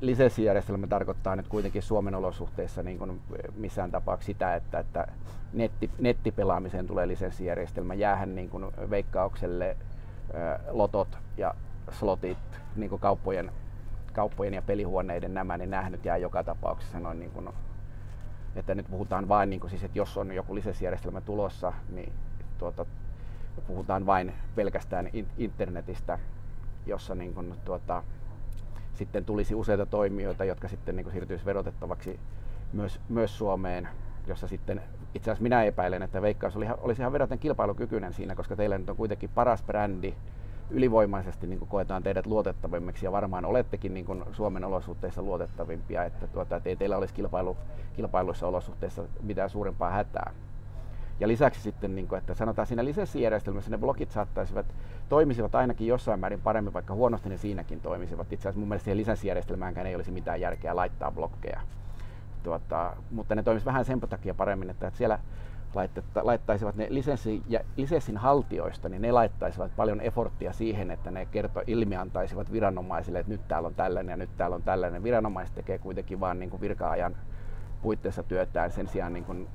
lisenssijärjestelmä tarkoittaa nyt kuitenkin Suomen olosuhteissa niin kuin missään tapauksessa sitä, että, että netti, nettipelaamiseen tulee lisenssijärjestelmä. Jäähän niin kuin veikkaukselle lotot ja slotit, niin kuin kauppojen, kauppojen ja pelihuoneiden nämä, niin nämä nyt jää joka tapauksessa noin niin kuin, että nyt puhutaan vain, niin kuin siis, että jos on joku lisenssijärjestelmä tulossa, niin tuota, puhutaan vain pelkästään in- internetistä, jossa niin kuin, tuota, sitten tulisi useita toimijoita, jotka sitten niin siirtyisi verotettavaksi myös, myös Suomeen, jossa sitten itse asiassa minä epäilen, että Veikkaus oli, olisi ihan verraten kilpailukykyinen siinä, koska teillä nyt on kuitenkin paras brändi, ylivoimaisesti niin kuin koetaan teidät luotettavimmiksi ja varmaan olettekin niin kuin Suomen olosuhteissa luotettavimpia, että, tuota, että ei teillä olisi kilpailu, kilpailuissa olosuhteissa mitään suurempaa hätää. Ja lisäksi sitten, niin kuin, että sanotaan siinä lisenssijärjestelmässä ne blogit saattaisivat, toimisivat ainakin jossain määrin paremmin, vaikka huonosti ne siinäkin toimisivat. Itse asiassa mun mielestä siihen lisenssijärjestelmäänkään ei olisi mitään järkeä laittaa blokkeja. Tuota, mutta ne toimisivat vähän sen takia paremmin, että siellä laittaisivat ne lisenssi, ja lisenssin haltijoista, niin ne laittaisivat paljon eforttia siihen, että ne kerto, ilmiantaisivat viranomaisille, että nyt täällä on tällainen ja nyt täällä on tällainen. Viranomaiset tekee kuitenkin vain niin virka-ajan puitteissa työtään sen sijaan niin kuin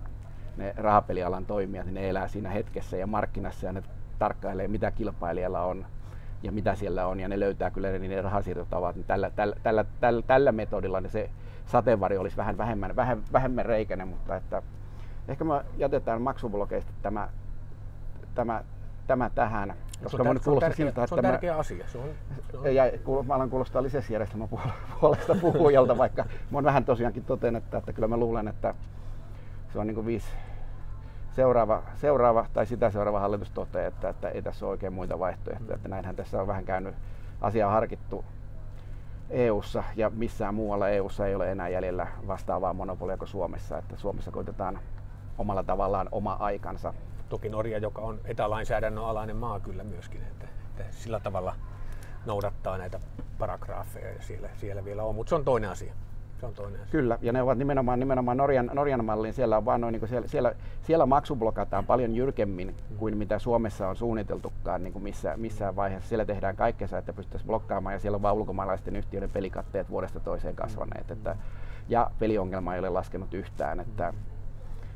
ne rahapelialan toimijat, niin ne elää siinä hetkessä ja markkinassa ja ne tarkkailee, mitä kilpailijalla on ja mitä siellä on, ja ne löytää kyllä ne, ne rahasiirtotavat. Niin tällä, tällä, tällä, tällä, tällä metodilla niin se sateenvarjo olisi vähän vähemmän, vähemmän, vähemmän reikäinen, mutta että ehkä me jätetään maksublogeista tämä, tämä, tämä tähän. Koska se on, tär- tärkeä, siltä, että se on tärkeä asia. Se on, se on... Ja mä alan kuulostaa lisenssijärjestelmän [LAUGHS] puolesta puhujalta, vaikka mä oon vähän tosiaankin toten, että, että kyllä mä luulen, että se on niin kuin viisi seuraava, seuraava tai sitä seuraava hallitus toteaa, että, että ei tässä ole oikein muita vaihtoehtoja. Että näinhän tässä on vähän käynyt asiaa harkittu EU:ssa ja missään muualla EU:ssa ei ole enää jäljellä vastaavaa monopolia kuin Suomessa. Että Suomessa koitetaan omalla tavallaan oma aikansa. Toki Norja, joka on etälainsäädännön alainen maa kyllä myöskin, että, että sillä tavalla noudattaa näitä paragraafeja ja siellä, siellä vielä on, mutta se on toinen asia. Se on toinen. Kyllä, ja ne ovat nimenomaan, nimenomaan Norjan, Norjan malliin. Siellä, on vaan noin, niin siellä, siellä, siellä maksublokataan paljon jyrkemmin mm. kuin mitä Suomessa on suunniteltukaan niin kuin missä, missään vaiheessa. Siellä tehdään kaikkensa, että pystyttäisiin blokkaamaan, ja siellä on vain ulkomaalaisten yhtiöiden pelikatteet vuodesta toiseen kasvaneet. Että, ja peliongelma ei ole laskenut yhtään. Että,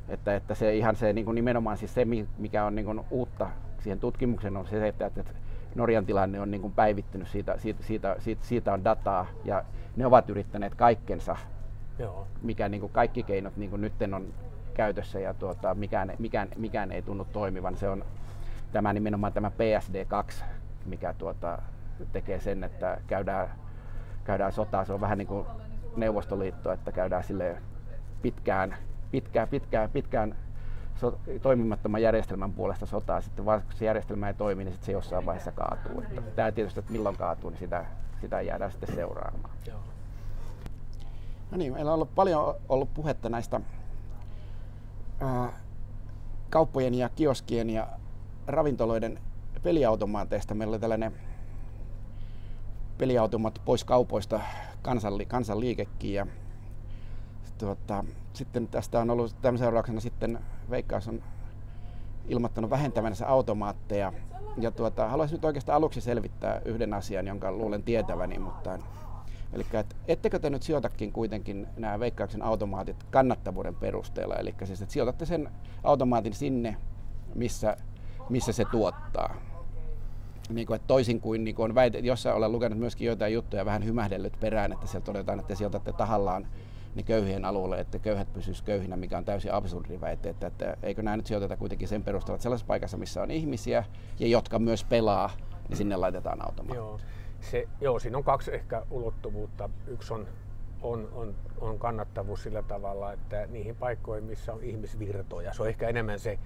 että, että se ihan se niin kuin nimenomaan siis se, mikä on niin kuin uutta siihen tutkimukseen on se, että, että Norjan tilanne on niin kuin päivittynyt, siitä, siitä, siitä, siitä, siitä on dataa ja ne ovat yrittäneet kaikkensa, Joo. mikä niin kuin kaikki keinot niin kuin nyt on käytössä ja tuota, mikään, mikään, mikään ei tunnu toimivan. Se on tämä nimenomaan tämä PSD2, mikä tuota, tekee sen, että käydään, käydään sotaa. Se on vähän niin kuin Neuvostoliitto, että käydään sille pitkään pitkään, pitkään, pitkään so, toimimattoman järjestelmän puolesta sotaa. Sitten vaan kun se järjestelmä ei toimi, niin sitten se jossain vaiheessa kaatuu. Että tämä tietysti, että milloin kaatuu, niin sitä, sitä jäädään sitten seuraamaan. Joo. No niin, meillä on ollut paljon ollut puhetta näistä ää, kauppojen ja kioskien ja ravintoloiden peliautomaateista. Meillä oli tällainen peliautomaat pois kaupoista kansanli, kansanliikekin ja tuota, sitten tästä on ollut tämän seurauksena sitten Veikkaus on ilmoittanut vähentävänsä automaatteja. Ja tuota, haluaisin nyt oikeastaan aluksi selvittää yhden asian, jonka luulen tietäväni, mutta Eli et, ettekö te nyt sijoitakin kuitenkin nämä veikkauksen automaatit kannattavuuden perusteella? Eli siis, että sijoitatte sen automaatin sinne, missä, missä se tuottaa. Niin kuin, että toisin kuin, niin kuin on väite, jossa olen lukenut myöskin joitain juttuja vähän hymähdellyt perään, että siellä todetaan, että te sijoitatte tahallaan niin köyhien alueelle, että köyhät pysyisivät köyhinä, mikä on täysin absurdi väite, että, että eikö nämä nyt sijoiteta kuitenkin sen perusteella, sellaisessa paikassa, missä on ihmisiä ja jotka myös pelaa, niin sinne laitetaan automaatti. Joo. Se, joo, siinä on kaksi ehkä ulottuvuutta. Yksi on, on, on, on kannattavuus sillä tavalla, että niihin paikkoihin, missä on ihmisvirtoja, se on ehkä enemmän se,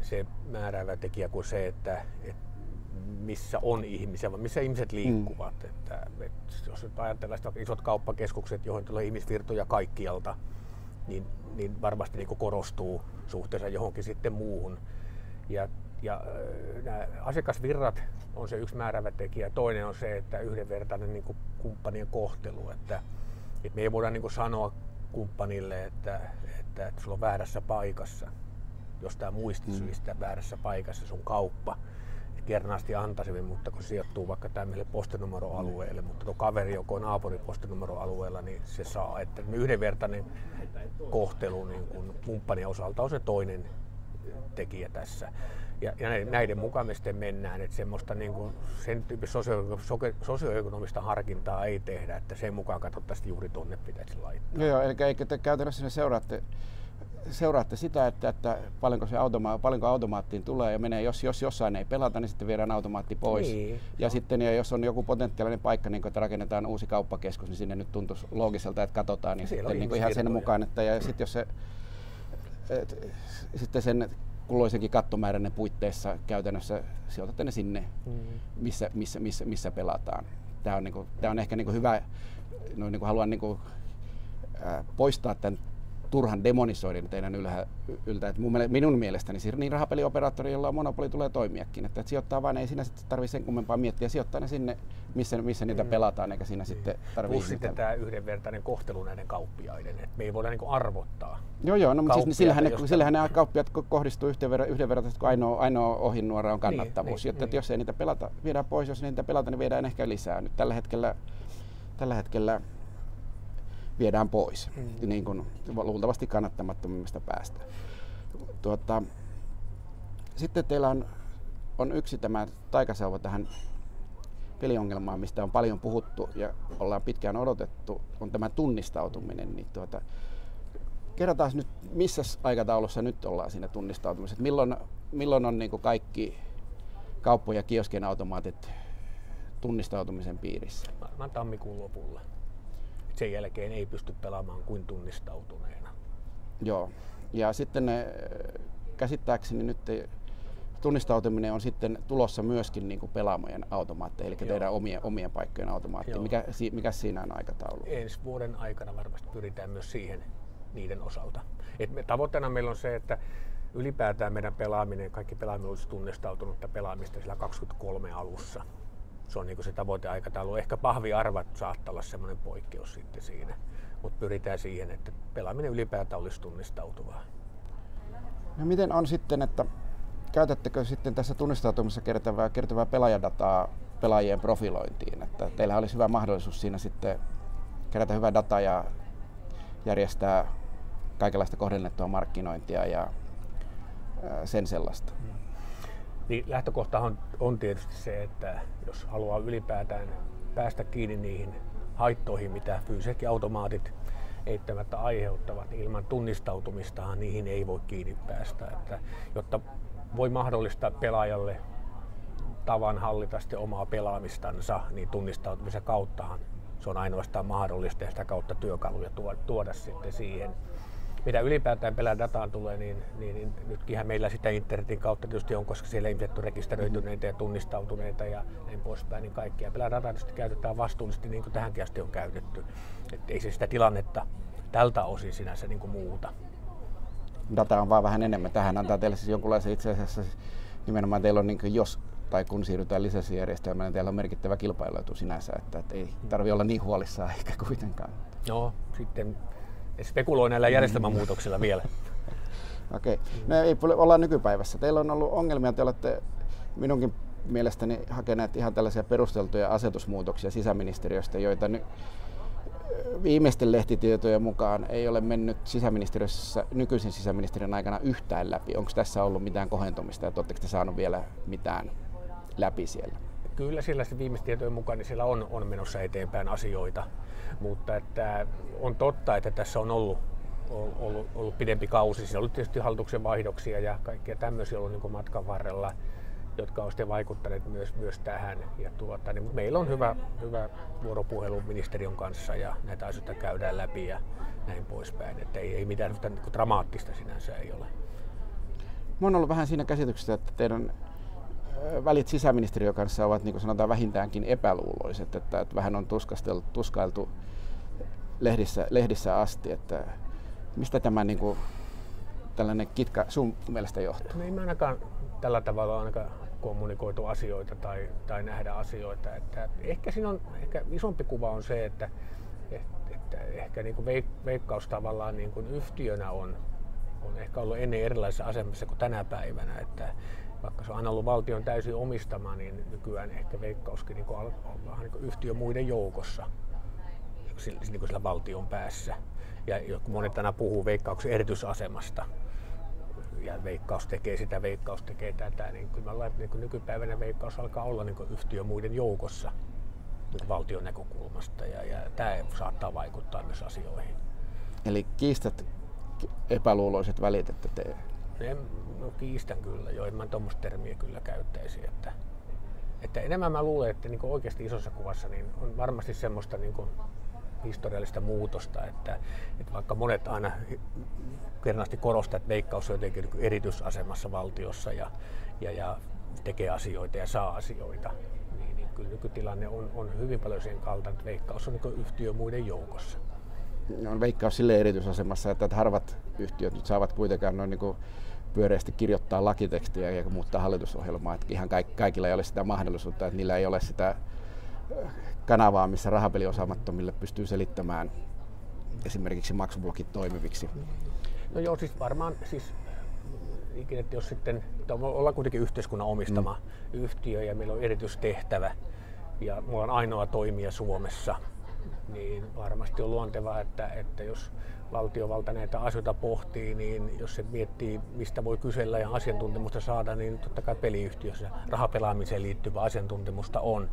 se määräävä tekijä kuin se, että, että missä on ihmisiä, vaan missä ihmiset liikkuvat. Mm. Että, että jos nyt ajatellaan sitä isot kauppakeskukset, joihin tulee ihmisvirtoja kaikkialta, niin, niin varmasti niin korostuu suhteessa johonkin sitten muuhun. Ja, ja nämä asiakasvirrat on se yksi määrävä tekijä. Toinen on se, että yhdenvertainen niin kuin kumppanien kohtelu. Että, että me ei voida niin sanoa kumppanille, että, että, että sulla on väärässä paikassa, jostain muistisyistä mm. väärässä paikassa sun kauppa kernaasti antaisin, mutta kun sijoittuu vaikka tämmöille postinumeroalueelle, mm. mutta tuo kaveri, joka on naapuripostinumeroalueella, niin se saa, että yhdenvertainen kohtelu niin kuin kumppanin osalta on se toinen tekijä tässä. Ja, ja näiden mukaan me sitten mennään, että semmoista niin kuin, sen tyyppistä sosioekonomista harkintaa ei tehdä, että sen mukaan katsottaisiin juuri tuonne pitäisi laittaa. Joo, joo eli eikö te käytännössä ne seuraatte seuraatte sitä, että, että paljonko, se automa- paljonko automaattiin tulee ja menee, jos, jos jossain ei pelata, niin sitten viedään automaatti pois. Niin. Ja sitten ja jos on joku potentiaalinen paikka, niin kuin, että rakennetaan uusi kauppakeskus, niin sinne nyt tuntuisi loogiselta, että katsotaan niin Siellä sitten niin kuin ihan sen mukaan, että ja sitten jos se, et, sitten sen kulloisenkin kattomääräinen puitteissa käytännössä sijoitatte ne sinne, Mm. missä, missä, missä, missä pelataan. Tämä on, niin kuin, tämä on ehkä niin kuin hyvä, no, niin kuin haluan niin kuin, ää, poistaa tämän turhan demonisoinnin teidän ylhä, yltä. Et mun, minun mielestäni niin rahapelioperaattori, jolla on monopoli, tulee toimiakin. Että, että sijoittaa vain, ei siinä sitten tarvitse sen kummempaa miettiä. Sijoittaa ne sinne, missä, missä niitä Mm. pelataan, eikä siinä sitten tarvitse Plus sitten tämä yhdenvertainen kohtelu näiden kauppiaiden. Et me ei voida niinku arvottaa. Joo, joo, no, mutta siis, sillähän, ne, josta- sillähän nämä kauppiat ko- kohdistuu yhdenver- yhdenvertaisesti, kun ainoa, ainoa ohinuora on kannattavuus. niin, Niin, että, niin. jos ei niitä pelata, viedään pois, jos ei niitä pelata, niin viedään ehkä lisää. Nyt tällä hetkellä, tällä hetkellä viedään pois, Mm. niin kuin luultavasti kannattamattomimmista päästä. Tuota, sitten teillä on, on yksi tämä taikasauva tähän peliongelmaan, mistä on paljon puhuttu ja ollaan pitkään odotettu, on tämä tunnistautuminen. Niin tuota, kerrotaan nyt, missä aikataulussa nyt ollaan siinä tunnistautumisessa. Milloin, milloin on niin kaikki kauppoja kioskien automaatit tunnistautumisen piirissä? Varmaan tammikuun lopulla. Sen jälkeen ei pysty pelaamaan kuin tunnistautuneena. Joo. Ja sitten ne, käsittääkseni nyt tunnistautuminen on sitten tulossa myöskin niin kuin pelaamojen automaatteja, eli Joo. teidän omien, omien paikkojen automaatteja. Joo. Mikä, si- mikä siinä on aikataulu? Ensi vuoden aikana varmasti pyritään myös siihen niiden osalta. Et me, tavoitteena meillä on se, että ylipäätään meidän pelaaminen, kaikki pelaaminen olisi tunnistautunutta pelaamista sillä 23 alussa. Se on niin se tavoiteaikataulu. Ehkä pahviarvat saattaa olla semmoinen poikkeus sitten siinä. Mutta pyritään siihen, että pelaaminen ylipäätään olisi tunnistautuvaa. No miten on sitten, että käytättekö sitten tässä tunnistautumisessa kertovaa, kertovaa pelaajadataa pelaajien profilointiin? Että teillä olisi hyvä mahdollisuus siinä sitten kerätä hyvää dataa ja järjestää kaikenlaista kohdennettua markkinointia ja sen sellaista. Niin lähtökohta on, tietysti se, että jos haluaa ylipäätään päästä kiinni niihin haittoihin, mitä fyysisetkin automaatit eittämättä aiheuttavat, niin ilman tunnistautumistahan niihin ei voi kiinni päästä. Että, jotta voi mahdollistaa pelaajalle tavan hallita sitten omaa pelaamistansa, niin tunnistautumisen kauttahan se on ainoastaan mahdollista ja sitä kautta työkaluja tuoda, tuoda sitten siihen. Mitä ylipäätään peladataan tulee, niin, niin, niin nytkinhän meillä sitä internetin kautta tietysti on, koska siellä ihmiset on rekisteröityneitä ja tunnistautuneita ja näin poispäin, niin kaikkia peladataa tietysti käytetään vastuullisesti niin kuin tähänkin asti on käytetty. Et ei se sitä tilannetta tältä osin sinänsä niin kuin muuta. Data on vaan vähän enemmän. Tähän antaa teille siis jonkunlaisen itse asiassa siis nimenomaan teillä on niin kuin jos tai kun siirrytään lisenssijärjestelmään, niin teillä on merkittävä kilpailuetu sinänsä, että, että ei tarvi olla niin huolissaan [LAUGHS] eikä kuitenkaan. No, sitten spekuloi näillä järjestelmämuutoksilla vielä. Okei. No ei, ollaan nykypäivässä. Teillä on ollut ongelmia, te olette minunkin mielestäni hakeneet ihan tällaisia perusteltuja asetusmuutoksia sisäministeriöstä, joita ny- viimeisten lehtitietojen mukaan ei ole mennyt sisäministeriössä nykyisen sisäministeriön aikana yhtään läpi. Onko tässä ollut mitään kohentumista ja oletteko te saanut vielä mitään läpi siellä? Kyllä siellä viimeisten tietojen mukaan niin siellä on, on menossa eteenpäin asioita, mutta että on totta, että tässä on ollut, ollut, ollut, pidempi kausi. Siinä on ollut tietysti hallituksen vaihdoksia ja kaikkea tämmöisiä ollut niin matkan varrella, jotka on sitten vaikuttaneet myös, myös tähän. Ja tuota, niin, mutta meillä on hyvä, hyvä vuoropuhelu ministeriön kanssa ja näitä asioita käydään läpi ja näin poispäin. Että ei, ei mitään niin dramaattista sinänsä ei ole. Mä oon ollut vähän siinä käsityksessä, että teidän välit sisäministeriön kanssa ovat niin kuin sanotaan vähintäänkin epäluuloiset, että, että vähän on tuskailtu lehdissä, lehdissä asti, että mistä tämä niin kuin, tällainen kitka sun mielestä johtuu? No ei me ainakaan tällä tavalla ainakaan kommunikoitu asioita tai, tai nähdä asioita. Että ehkä siinä on, ehkä isompi kuva on se, että, että, että ehkä niin kuin veik, veikkaus tavallaan niin kuin yhtiönä on, on ehkä ollut ennen erilaisessa asemassa kuin tänä päivänä. Että vaikka se on aina ollut valtion täysin omistama, niin nykyään ehkä veikkauskin niin kuin on vähän niin kuin yhtiö muiden joukossa sillä, niin kuin sillä valtion päässä. Ja monet aina puhuu veikkauksen erityisasemasta ja veikkaus tekee sitä, veikkaus tekee tätä, niin kyllä mä että niin nykypäivänä veikkaus alkaa olla niin yhtiö muiden joukossa niin valtion näkökulmasta ja, ja tämä saattaa vaikuttaa myös asioihin. Eli kiistät epäluuloiset välit, että te... En, no kiistän kyllä, jo en mä tuommoista termiä kyllä käyttäisi, että, että enemmän mä luulen, että niin oikeasti isossa kuvassa niin on varmasti semmoista niin historiallista muutosta, että, että vaikka monet aina kernaasti korostaa, että veikkaus on jotenkin niin erityisasemassa valtiossa ja, ja, ja tekee asioita ja saa asioita, niin, niin kyllä nykytilanne on, on hyvin paljon sen kaltainen, että veikkaus on niin yhtiö muiden joukossa. On veikkaus sille erityisasemassa, että harvat yhtiöt nyt saavat kuitenkaan noin niin pyöreästi kirjoittaa lakitekstiä ja muuttaa hallitusohjelmaa. Että ihan kaikilla ei ole sitä mahdollisuutta, että niillä ei ole sitä kanavaa, missä rahapeliosaamattomille pystyy selittämään esimerkiksi maksublokit toimiviksi. No joo, siis varmaan siis ikinä, että jos sitten, ollaan kuitenkin yhteiskunnan omistama mm. yhtiö ja meillä on erityistehtävä ja mulla on ainoa toimija Suomessa, niin varmasti on luontevaa, että, että jos valtiovalta näitä asioita pohtii, niin jos se miettii, mistä voi kysellä ja asiantuntemusta saada, niin totta kai peliyhtiössä rahapelaamiseen liittyvä asiantuntemusta on.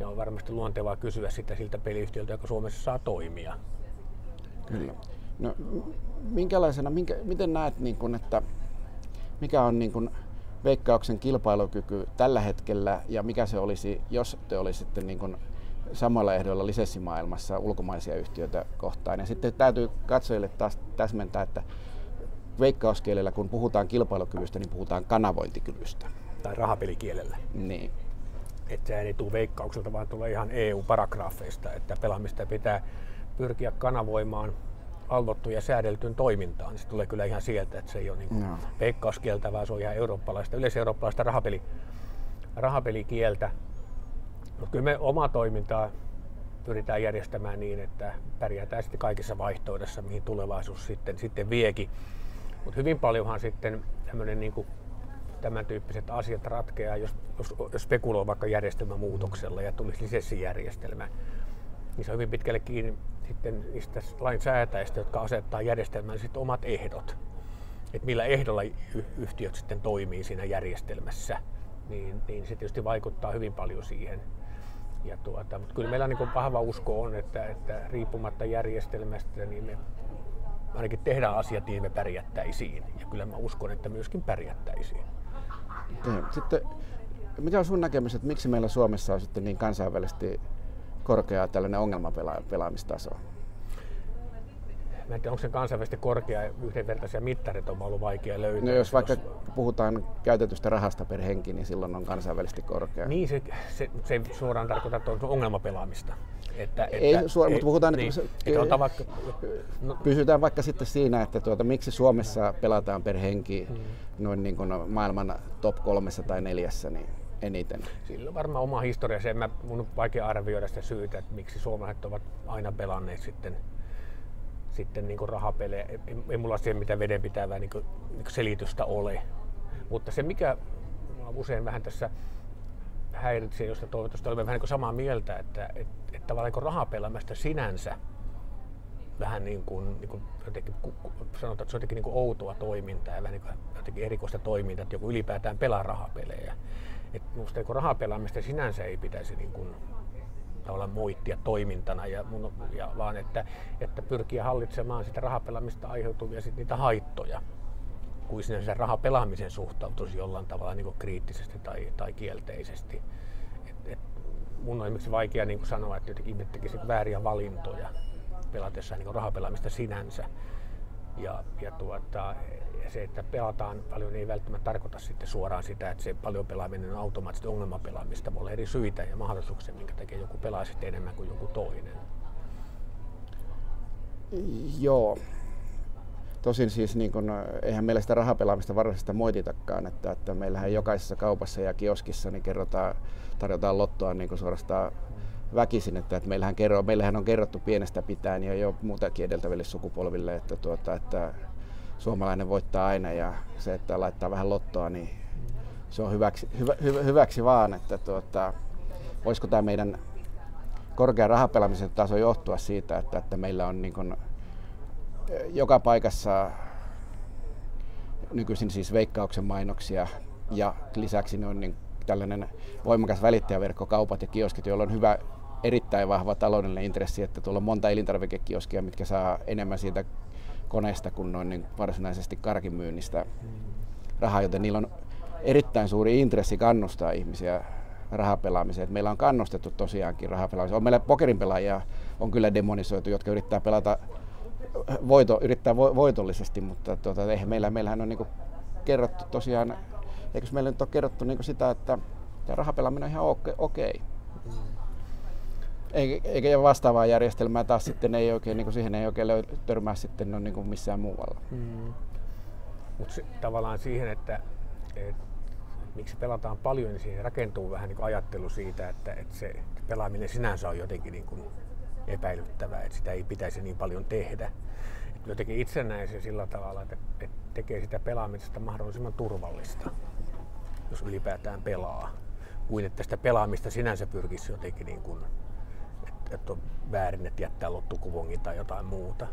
Ja on varmasti luontevaa kysyä sitä siltä peliyhtiöltä, joka Suomessa saa toimia. Kyllä. No, minkälaisena, minkä, miten näet, niin kun, että mikä on niin kun veikkauksen kilpailukyky tällä hetkellä ja mikä se olisi, jos te olisitte niin kun samalla ehdoilla lisenssimaailmassa ulkomaisia yhtiöitä kohtaan. Ja sitten täytyy katsojille taas täsmentää, että veikkauskielellä kun puhutaan kilpailukyvystä, niin puhutaan kanavointikyvystä. Tai rahapelikielellä. Niin. Että se ei tule veikkaukselta, vaan tulee ihan EU-paragraafeista, että pelaamista pitää pyrkiä kanavoimaan valvottuun ja säädeltyyn toimintaan. Se tulee kyllä ihan sieltä, että se ei ole niin no. veikkauskieltä, vaan se on ihan eurooppalaista, yleiseurooppalaista rahapeli, rahapelikieltä. Mutta kyllä me omaa toimintaa pyritään järjestämään niin, että pärjätään sitten kaikissa vaihtoehdoissa, mihin tulevaisuus sitten, sitten viekin. Mutta hyvin paljonhan sitten tämmöinen niin kuin tämän tyyppiset asiat ratkeaa, jos, jos, jos spekuloi vaikka järjestelmämuutoksella ja tulisi lisenssijärjestelmä, niin se on hyvin pitkälle kiinni sitten niistä lainsäätäjistä, jotka asettaa järjestelmään sitten omat ehdot. Että millä ehdolla yhtiöt sitten toimii siinä järjestelmässä, niin, niin se tietysti vaikuttaa hyvin paljon siihen. Ja tuota, mutta kyllä meillä niin vahva usko on, että, että riippumatta järjestelmästä, niin me ainakin tehdään asiat niin me pärjättäisiin. Ja kyllä mä uskon, että myöskin pärjättäisiin. Sitten, mikä on sun näkemys, että miksi meillä Suomessa on sitten niin kansainvälisesti korkea tällainen ongelmapelaamistaso? Mä en tiedä, onko se kansainvälisesti korkea ja yhdenvertaisia mittareita on ollut vaikea löytää. No jos vaikka puhutaan käytetystä rahasta per henki, niin silloin on kansainvälisesti korkea. Niin, se, se, se ei suoraan tarkoita, että on ongelmapelaamista. Että, ei että, suoraan, mutta puhutaan, niin, että, että vaikka, no, pysytään vaikka sitten siinä, että tuota, miksi Suomessa pelataan per henki hmm. noin niin kuin maailman top kolmessa tai neljässä, niin eniten? Sillä on varmaan oma historia. Se, mä, mun on vaikea arvioida sitä syytä, että miksi suomalaiset ovat aina pelanneet sitten, sitten niin rahapelejä. Ei, ei mulla siihen mitään vedenpitävää niin kuin, niin kuin selitystä ole. Mutta se, mikä usein vähän tässä häiritsee, josta toivottavasti olemme vähän niin samaa mieltä, että, että, että tavallaan niin rahapelaamista sinänsä vähän niin kuin, niin kuin jotenkin, sanotaan, että se on jotenkin niin kuin outoa toimintaa ja vähän niin kuin jotenkin erikoista toimintaa, että joku ylipäätään pelaa rahapelejä. Et minusta niin rahapelaamista sinänsä ei pitäisi niin kuin, tavallaan moittia toimintana, ja mun, ja, vaan että, että pyrkiä hallitsemaan sitä rahapelaamista aiheutuvia sit niitä haittoja kuin sinänsä rahapelaamisen suhtautuisi jollain tavalla niin kriittisesti tai, tai kielteisesti. Et, et mun on esimerkiksi vaikea niin sanoa, että jotenkin ihmiset tekisivät vääriä valintoja pelatessa niin rahapelaamista sinänsä. Ja, ja tuota, se, että pelataan paljon, ei välttämättä tarkoita sitten suoraan sitä, että se paljon pelaaminen on automaattisesti ongelmapelaamista. Voi olla eri syitä ja mahdollisuuksia, minkä takia joku pelaa sitten enemmän kuin joku toinen. Joo. Tosin siis niin kun, eihän meillä sitä rahapelaamista varsinaisesti moititakaan, että, että meillähän jokaisessa kaupassa ja kioskissa niin kerrotaan, tarjotaan lottoa niin suorastaan väkisin, että, että meillähän, kerro, meillähän on kerrottu pienestä pitäen ja jo muutakin edeltäville sukupolville, että, tuota, että suomalainen voittaa aina ja se, että laittaa vähän lottoa, niin se on hyväksi, hyvä, hyvä, hyväksi vaan, että tuota, voisiko tämä meidän korkea rahapelaamisen taso johtua siitä, että, että meillä on niin kuin, joka paikassa nykyisin siis veikkauksen mainoksia ja lisäksi ne on niin tällainen voimakas välittäjäverkko, kaupat ja kioskit, joilla on hyvä, erittäin vahva taloudellinen intressi, että tuolla on monta elintarvikekioskia, mitkä saa enemmän siitä koneesta kuin noin niin varsinaisesti karkimyynnistä rahaa, joten niillä on erittäin suuri intressi kannustaa ihmisiä rahapelaamiseen. meillä on kannustettu tosiaankin rahapelaamiseen. On meillä pokerin pelaajia on kyllä demonisoitu, jotka yrittää pelata voito, yrittää vo, voitollisesti, mutta tuota, eihän meillä, meillähän on niin kerrottu tosiaan, eikö meillä nyt ole kerrottu niin sitä, että tämä rahapelaaminen on ihan okei. Okay. Mm. Eikä vastaavaa järjestelmää taas sitten ei oikein, niin kuin siihen ei oikein löy, törmää sitten no, niin kuin missään muualla. Mm. Mutta tavallaan siihen, että, että miksi pelataan paljon, niin siihen rakentuu vähän niin kuin ajattelu siitä, että, että se pelaaminen sinänsä on jotenkin niin kuin epäilyttävää, että sitä ei pitäisi niin paljon tehdä. Et jotenkin itse näen se sillä tavalla, että, että tekee sitä pelaamisesta mahdollisimman turvallista, jos ylipäätään pelaa, kuin että sitä pelaamista sinänsä pyrkisi jotenkin niin kuin, että, on väärin, että jättää lottukuvongin tai jotain muuta.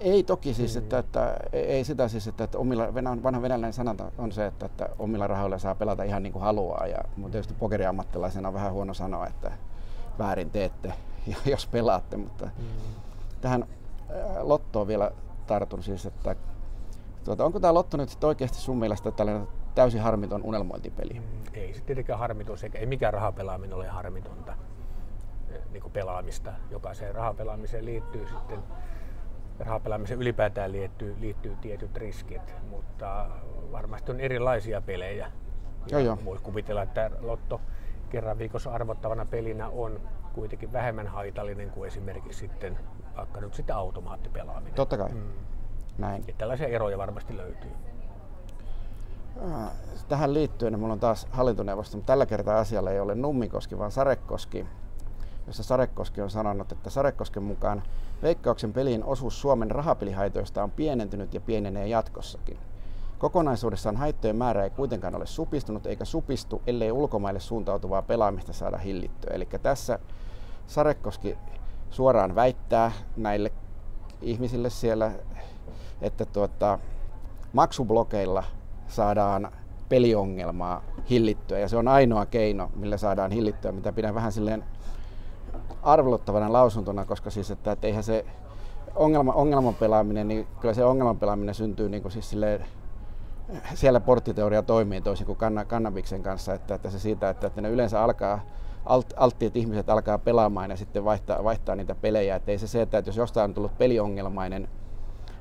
Ei toki siis, mm. että, että, ei sitä siis, että, että omilla, vanha venäläinen sananta on se, että, että omilla rahoilla saa pelata ihan niin kuin haluaa. Ja, mutta tietysti pokeriammattilaisena on vähän huono sanoa, että väärin teette, [LAUGHS] jos pelaatte. Mutta mm. tähän lottoon vielä tartun siis, että tuota, onko tämä lotto nyt oikeasti sun mielestä tällainen täysin harmiton unelmointipeli? Mm, ei se tietenkään harmiton, sekä ei mikään rahapelaaminen ole harmitonta niin kuin pelaamista. Jokaiseen rahapelaamiseen liittyy sitten rahapelaamiseen ylipäätään liittyy, liittyy tietyt riskit, mutta varmasti on erilaisia pelejä. Joo, joo. Voi kuvitella, että Lotto kerran viikossa arvottavana pelinä on kuitenkin vähemmän haitallinen kuin esimerkiksi sitten vaikka nyt sitten automaattipelaaminen. Totta kai. Mm. Näin. Ja tällaisia eroja varmasti löytyy. Tähän liittyen niin mulla on taas hallintoneuvosto, mutta tällä kertaa asialla ei ole Nummikoski, vaan Sarekoski, jossa Sarekoski on sanonut, että Sarekosken mukaan Veikkauksen pelin osuus Suomen rahapelihaitoista on pienentynyt ja pienenee jatkossakin. Kokonaisuudessaan haittojen määrä ei kuitenkaan ole supistunut eikä supistu, ellei ulkomaille suuntautuvaa pelaamista saada hillittyä. Eli tässä Sarekoski suoraan väittää näille ihmisille siellä, että tuota, maksublokeilla saadaan peliongelmaa hillittyä ja se on ainoa keino, millä saadaan hillittyä, mitä pidän vähän silleen arveluttavana lausuntona, koska siis, että, että eihän se ongelma, ongelman pelaaminen, niin kyllä se ongelman pelaaminen syntyy niin kuin siis silleen, siellä porttiteoria toimii toisin kuin kanna, kannabiksen kanssa, että, että se siitä, että, että ne yleensä alkaa, alt, alttiit ihmiset alkaa pelaamaan ja sitten vaihtaa, vaihtaa niitä pelejä. Että ei se se, että jos jostain on tullut peliongelmainen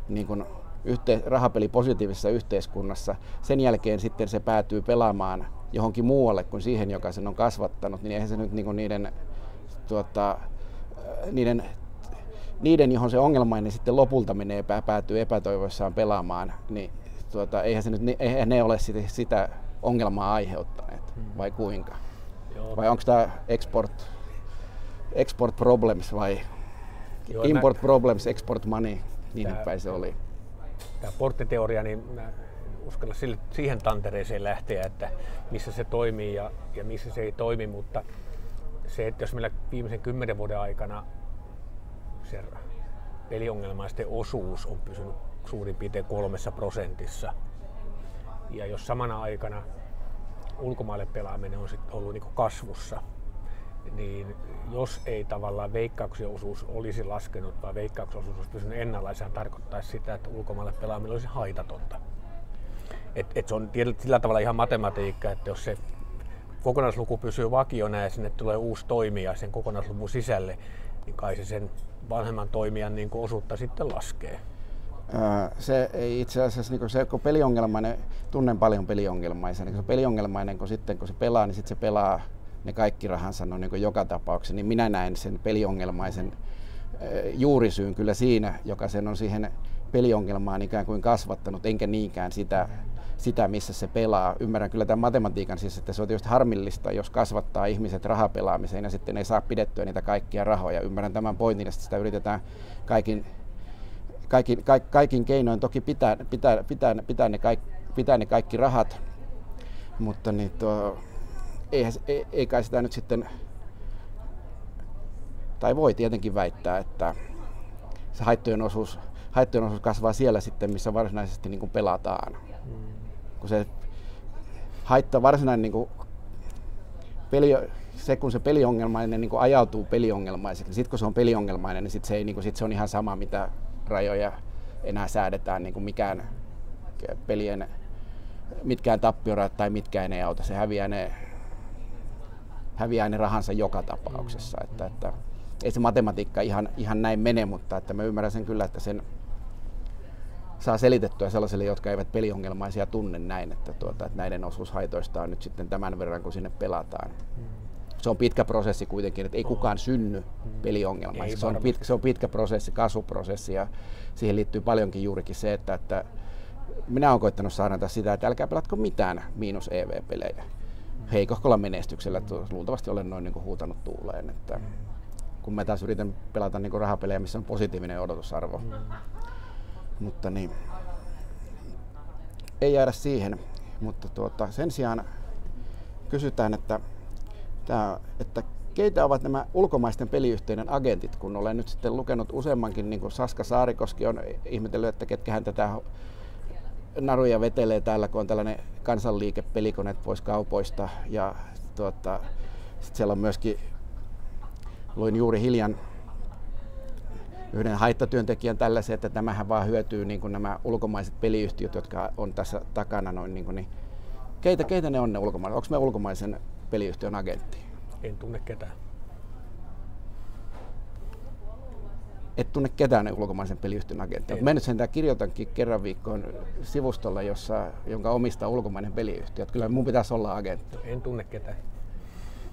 niin kuin yhte, rahapeli positiivisessa yhteiskunnassa, sen jälkeen sitten se päätyy pelaamaan johonkin muualle kuin siihen, joka sen on kasvattanut, niin eihän se nyt niin kuin niiden tuota, niiden, niiden, johon se ongelmainen sitten lopulta menee, päätyy epätoivoissaan pelaamaan, niin tuota, eihän, se nyt, eihän ne ole sitä, sitä ongelmaa aiheuttaneet, hmm. vai kuinka? Joo. Vai onko tämä export, export problems vai Joo, import mä... problems, export money, niin tää, päin se oli. Tämä porttiteoria, niin mä uskalla sille, siihen tantereeseen lähteä, että missä se toimii ja, ja missä se ei toimi, mutta se, että jos meillä viimeisen kymmenen vuoden aikana se peliongelmaisten osuus on pysynyt suurin piirtein kolmessa prosentissa, ja jos samana aikana ulkomaille pelaaminen on sit ollut niin kasvussa, niin jos ei tavallaan veikkauksen osuus olisi laskenut, vaan veikkauksen osuus olisi pysynyt ennallaan, tarkoittaisi sitä, että ulkomaille pelaaminen olisi haitatonta. Et, et se on sillä tavalla ihan matematiikka, että jos se kokonaisluku pysyy vakiona ja sinne tulee uusi toimija sen kokonaisluvun sisälle, niin kai se sen vanhemman toimijan niin kuin osuutta sitten laskee. Se ei itse asiassa, niin kun se kun peliongelmainen, tunnen paljon peliongelmaisia, niin kun se peliongelmainen, kun sitten kun se pelaa, niin sitten se pelaa ne kaikki rahansa no, niin joka tapauksessa, niin minä näen sen peliongelmaisen juurisyyn kyllä siinä, joka sen on siihen peliongelmaan ikään kuin kasvattanut, enkä niinkään sitä sitä, missä se pelaa. Ymmärrän kyllä tämän matematiikan siis, että se on tietysti harmillista, jos kasvattaa ihmiset rahapelaamiseen ja sitten ei saa pidettyä niitä kaikkia rahoja. Ymmärrän tämän pointin, että sitä yritetään kaikin, kaikin, kaikin, kaikin keinoin toki pitää, pitää, pitää, pitää, ne, kaikki, pitää ne kaikki rahat, mutta niin tuo, eihän, ei, ei kai sitä nyt sitten, tai voi tietenkin väittää, että se haittojen osuus, haittojen osuus kasvaa siellä sitten, missä varsinaisesti niin pelataan. Mm kun se haittaa varsinainen niin kuin peli, se, kun se peliongelmainen niin kuin ajautuu peliongelmaiseksi, niin sitten kun se on peliongelmainen, niin sitten se, ei, niin kuin, sit se on ihan sama, mitä rajoja enää säädetään niin kuin mikään pelien, mitkään tappiorat tai mitkään ei auta. Se häviää ne, häviää ne rahansa joka tapauksessa. Että, että, ei se matematiikka ihan, ihan näin mene, mutta että mä ymmärrän sen kyllä, että sen saa selitettyä sellaisille, jotka eivät peliongelmaisia tunne näin, että, tuota, että näiden osuus haitoista on nyt sitten tämän verran, kun sinne pelataan. Mm. Se on pitkä prosessi kuitenkin, että ei kukaan synny mm. peliongelmaisia. Se on, pitkä, se on pitkä prosessi, kasvuprosessi ja siihen liittyy paljonkin juurikin se, että, että minä olen koittanut saada sitä, että älkää pelatko mitään miinus EV-pelejä. Mm. Heikohkolla menestyksellä, luultavasti olen noin niin kuin huutanut tuuleen. Että, kun mä taas yritän pelata niin kuin rahapelejä, missä on positiivinen odotusarvo. Mm mutta niin, ei jäädä siihen. Mutta tuota, sen sijaan kysytään, että, että keitä ovat nämä ulkomaisten peliyhtiöiden agentit, kun olen nyt sitten lukenut useammankin, niin kuin Saska Saarikoski on ihmetellyt, että ketkä hän tätä naruja vetelee täällä, kun on tällainen kansanliike pelikoneet pois kaupoista. Ja tuota, sitten siellä on myöskin, luin juuri hiljan yhden haittatyöntekijän tällaisen, että tämähän vaan hyötyy niin kuin nämä ulkomaiset peliyhtiöt, jotka on tässä takana noin niin, kuin, niin keitä, keitä ne on ne ulkomaiset? Onko me ulkomaisen peliyhtiön agentti? En tunne ketään. Et tunne ketään ne ulkomaisen peliyhtiön agentti. Mä nyt sen kirjoitankin kerran viikkoon sivustolla, jossa, jonka omistaa ulkomainen peliyhtiö. Kyllä mun pitäisi olla agentti. En tunne ketään.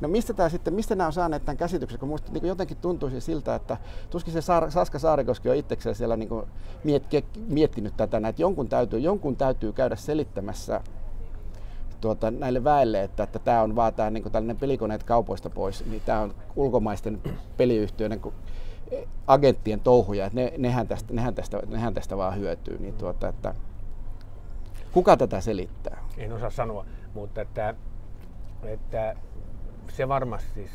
No mistä, tämä sitten, mistä nämä on saaneet tämän käsityksen, kun musta niin jotenkin tuntuisi siltä, että tuskin se Saar, Saska Saarikoski on itsekseen siellä niin miet, miettinyt tätä, että jonkun täytyy, jonkun täytyy käydä selittämässä tuota, näille väelle, että, että tämä on vaan tämä niin tällainen pelikoneet kaupoista pois, niin tämä on ulkomaisten peliyhtiöiden agenttien touhuja, että ne, nehän, tästä, nehän, tästä, nehän tästä vaan hyötyy. Niin tuota, että kuka tätä selittää? En osaa sanoa, mutta että, että se varmasti siis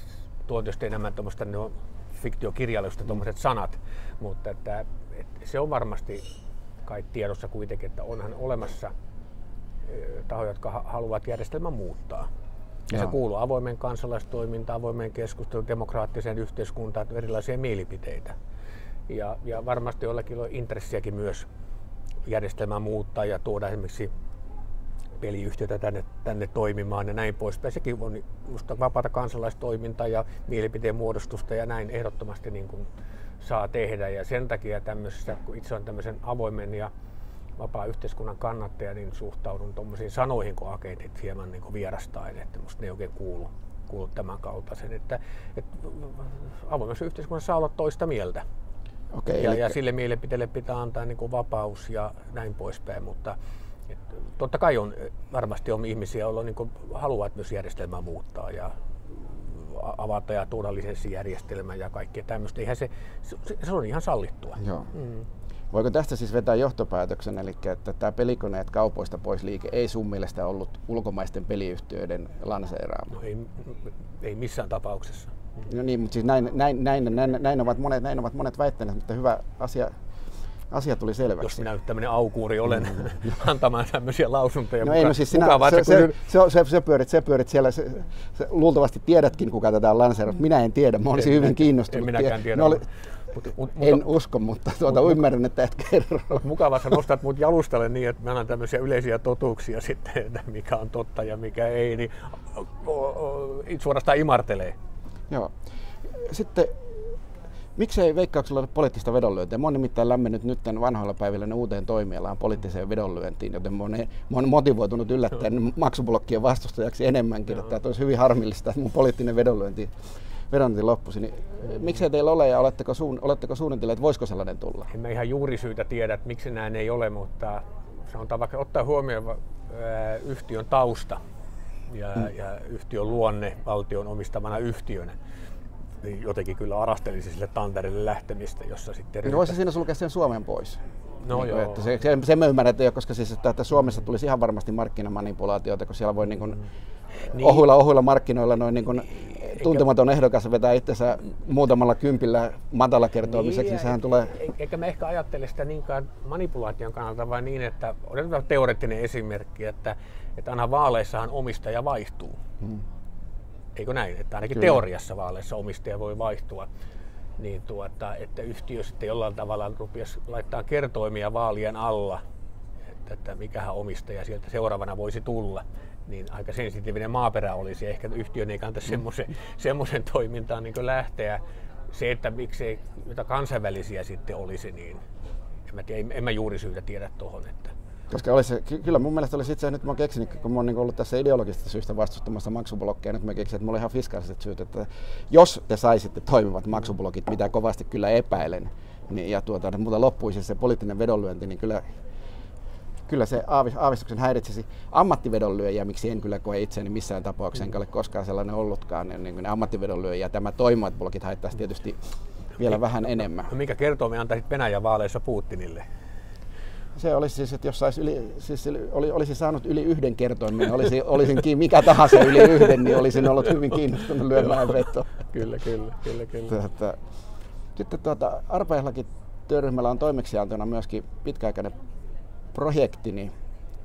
tuo tietysti enemmän tuommoista no, fiktiokirjallisuutta, tuommoiset sanat, mutta että, että se on varmasti kai tiedossa kuitenkin, että onhan olemassa tahoja, jotka haluavat järjestelmän muuttaa. Ja se kuuluu avoimen kansalaistoimintaan, avoimeen keskusteluun, demokraattiseen yhteiskuntaan, erilaisia mielipiteitä. Ja, ja varmasti jollakin on intressiäkin myös järjestelmää muuttaa ja tuoda esimerkiksi peliyhtiötä tänne, tänne toimimaan ja näin poispäin. Sekin on minusta vapaata kansalaistoimintaa ja mielipiteen muodostusta ja näin ehdottomasti niin kuin saa tehdä. Ja sen takia tämmöisessä, kun itse on tämmöisen avoimen ja vapaa yhteiskunnan kannattaja, niin suhtaudun tuommoisiin sanoihin kuin agentit hieman niin kuin vierastain, että musta ne ei oikein kuulu, kuulu tämän kaltaisen. Että, että avoimessa yhteiskunnassa saa olla toista mieltä. Okay, ja, eli... ja sille mielipiteelle pitää antaa niin kuin vapaus ja näin poispäin, mutta totta kai on, varmasti on ihmisiä, joilla niin haluavat myös järjestelmää muuttaa ja avata ja tuoda lisenssijärjestelmä ja kaikkea tämmöistä. Eihän se, se, se on ihan sallittua. Joo. Mm. Voiko tästä siis vetää johtopäätöksen, eli että tämä pelikoneet kaupoista pois liike ei sun mielestä ollut ulkomaisten peliyhtiöiden lanseeraama? No ei, ei missään tapauksessa. No niin, mutta siis näin, näin, näin, näin, näin, ovat monet, näin ovat monet väittäneet, mutta hyvä asia asia tuli selväksi. Jos minä nyt tämmöinen aukuuri olen mm. [LAUGHS] antamaan tämmöisiä lausuntoja. No muka, ei, no siis sinä, se, se, se, se, se, pyörit, se pyörit siellä, se, se, luultavasti tiedätkin kuka tätä on lanseerannut. Minä en tiedä, mä olisin en, hyvin kiinnostunut. En minäkään tiedä. Oli, mut, mut, en mutta, usko, mutta tuota, mut, ymmärrän, että et kerro. Mukava, sä nostat mut jalustalle niin, että mä annan tämmöisiä yleisiä totuuksia sitten, että mikä on totta ja mikä ei, niin suorastaan imartelee. Joo. Sitten Miksei veikkauksella ole poliittista vedonlyöntiä? Mä oon nimittäin lämmennyt nyt vanhoilla päivillä ne uuteen toimialaan poliittiseen vedonlyöntiin, joten mä oon, mä oon motivoitunut yllättäen maksublokkien vastustajaksi enemmänkin. Joo. Että olisi hyvin harmillista, että mun poliittinen vedonlyönti vedonlyönti loppuisi. Niin, miksei teillä ole ja oletteko, suun, oletteko suunnitelleet, että voisiko sellainen tulla? En mä ihan juuri syytä tiedä, että miksi näin ei ole, mutta sanotaan vaikka ottaa huomioon ää, yhtiön tausta ja, hmm. ja yhtiön luonne valtion omistamana yhtiönä niin jotenkin kyllä arastelisi sille tanterille lähtemistä, jossa sitten... Niin voisi siinä sulkea sen Suomen pois. No niin, joo. Että se, se, se mä ymmärrän, että, koska siis, että, että Suomessa tulisi ihan varmasti markkinamanipulaatioita, kun siellä voi niin kuin, niin. ohuilla, ohuilla markkinoilla noin niin kuin, tuntematon ehdokas vetää itsensä muutamalla kympillä matalakertoimiseksi, niin, niin sehän tulee... E- eikä me ehkä ajattele sitä niinkään manipulaation kannalta, vaan niin, että otetaan teoreettinen esimerkki, että, että aina vaaleissahan omistaja vaihtuu. Hmm. Eikö näin? Että ainakin Kyllä. teoriassa vaaleissa omistaja voi vaihtua. niin tuota, että yhtiö sitten jollain tavalla rupesi laittaa kertoimia vaalien alla, että, että mikähän omistaja sieltä seuraavana voisi tulla niin aika sensitiivinen maaperä olisi. Ehkä yhtiön ei kannata semmoisen, semmoisen toimintaan niin lähteä. Se, että miksei jotain kansainvälisiä sitten olisi, niin en mä, tiedä, en mä juuri syytä tiedä tuohon. Että koska olisi, kyllä mun mielestä olisi itse nyt mä keksin, kun mä oon niin ollut tässä ideologisesta syystä vastustamassa maksublokkeja, nyt mä keksin, että mulla oli ihan fiskaaliset syyt, että jos te saisitte toimivat maksublokit, mitä kovasti kyllä epäilen, niin, ja tuota, muuta loppuisi se poliittinen vedonlyönti, niin kyllä kyllä se aavistuksen häiritsisi ammattivedonlyöjiä, miksi en kyllä koe itseäni missään tapauksessa, enkä ole koskaan sellainen ollutkaan, niin, niin ammattivedonlyöjiä. Tämä toimivat blogit haittaisi tietysti vielä vähän enemmän. No mikä kertoo, me antaisit Venäjän vaaleissa Putinille? Se olisi siis, että jos sais yli, siis oli, olisi saanut yli yhden kertoimen, olisi, olisinkin mikä tahansa yli yhden, niin olisin ollut hyvin kiinnostunut lyömään vetoa. kyllä, kyllä, kyllä, kyllä. Tätä, sitten tuota, arpaislakin työryhmällä on toimeksiantona myöskin pitkäaikainen projektini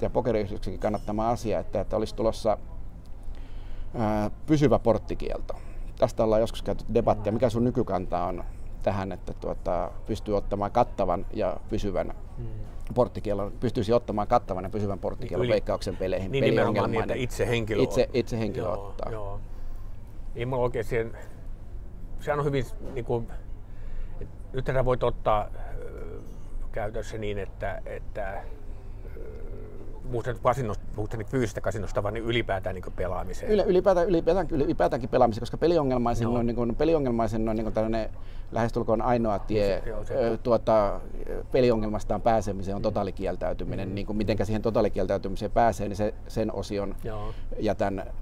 ja pokeriyhdistyksenkin kannattama asia, että, että olisi tulossa ää, pysyvä porttikielto. Tästä ollaan joskus käyty debattia. Mikä sun nykykanta on tähän, että tuota, pystyy ottamaan kattavan ja pysyvän hmm. Porttikielon, pystyisi ottamaan kattavan ja pysyvän porttikielon niin, veikkauksen peleihin. Niin nimenomaan niin, että itse henkilö, itse, itse henkilö joo, ottaa. Joo. Ei mulla oikein siihen, sehän on hyvin, niin kuin, nyt tätä voit ottaa käytössä niin, että, että muuten kasinosta, muuten fyysistä kasinosta, vaan niin ylipäätään niin pelaamiseen? Yle, ylipäätään, ylipäätään, ylipäätäänkin pelaamiseen, koska peliongelmaisen, no. on, niin kuin, peliongelmaisen on niin kuin tällainen lähestulkoon ainoa tie se, se, tuota, peliongelmastaan pääsemiseen on mm. totaalikieltäytyminen. Mm. Niin kuin mitenkä siihen totaalikieltäytymiseen pääsee, niin se, sen osion joo. jätän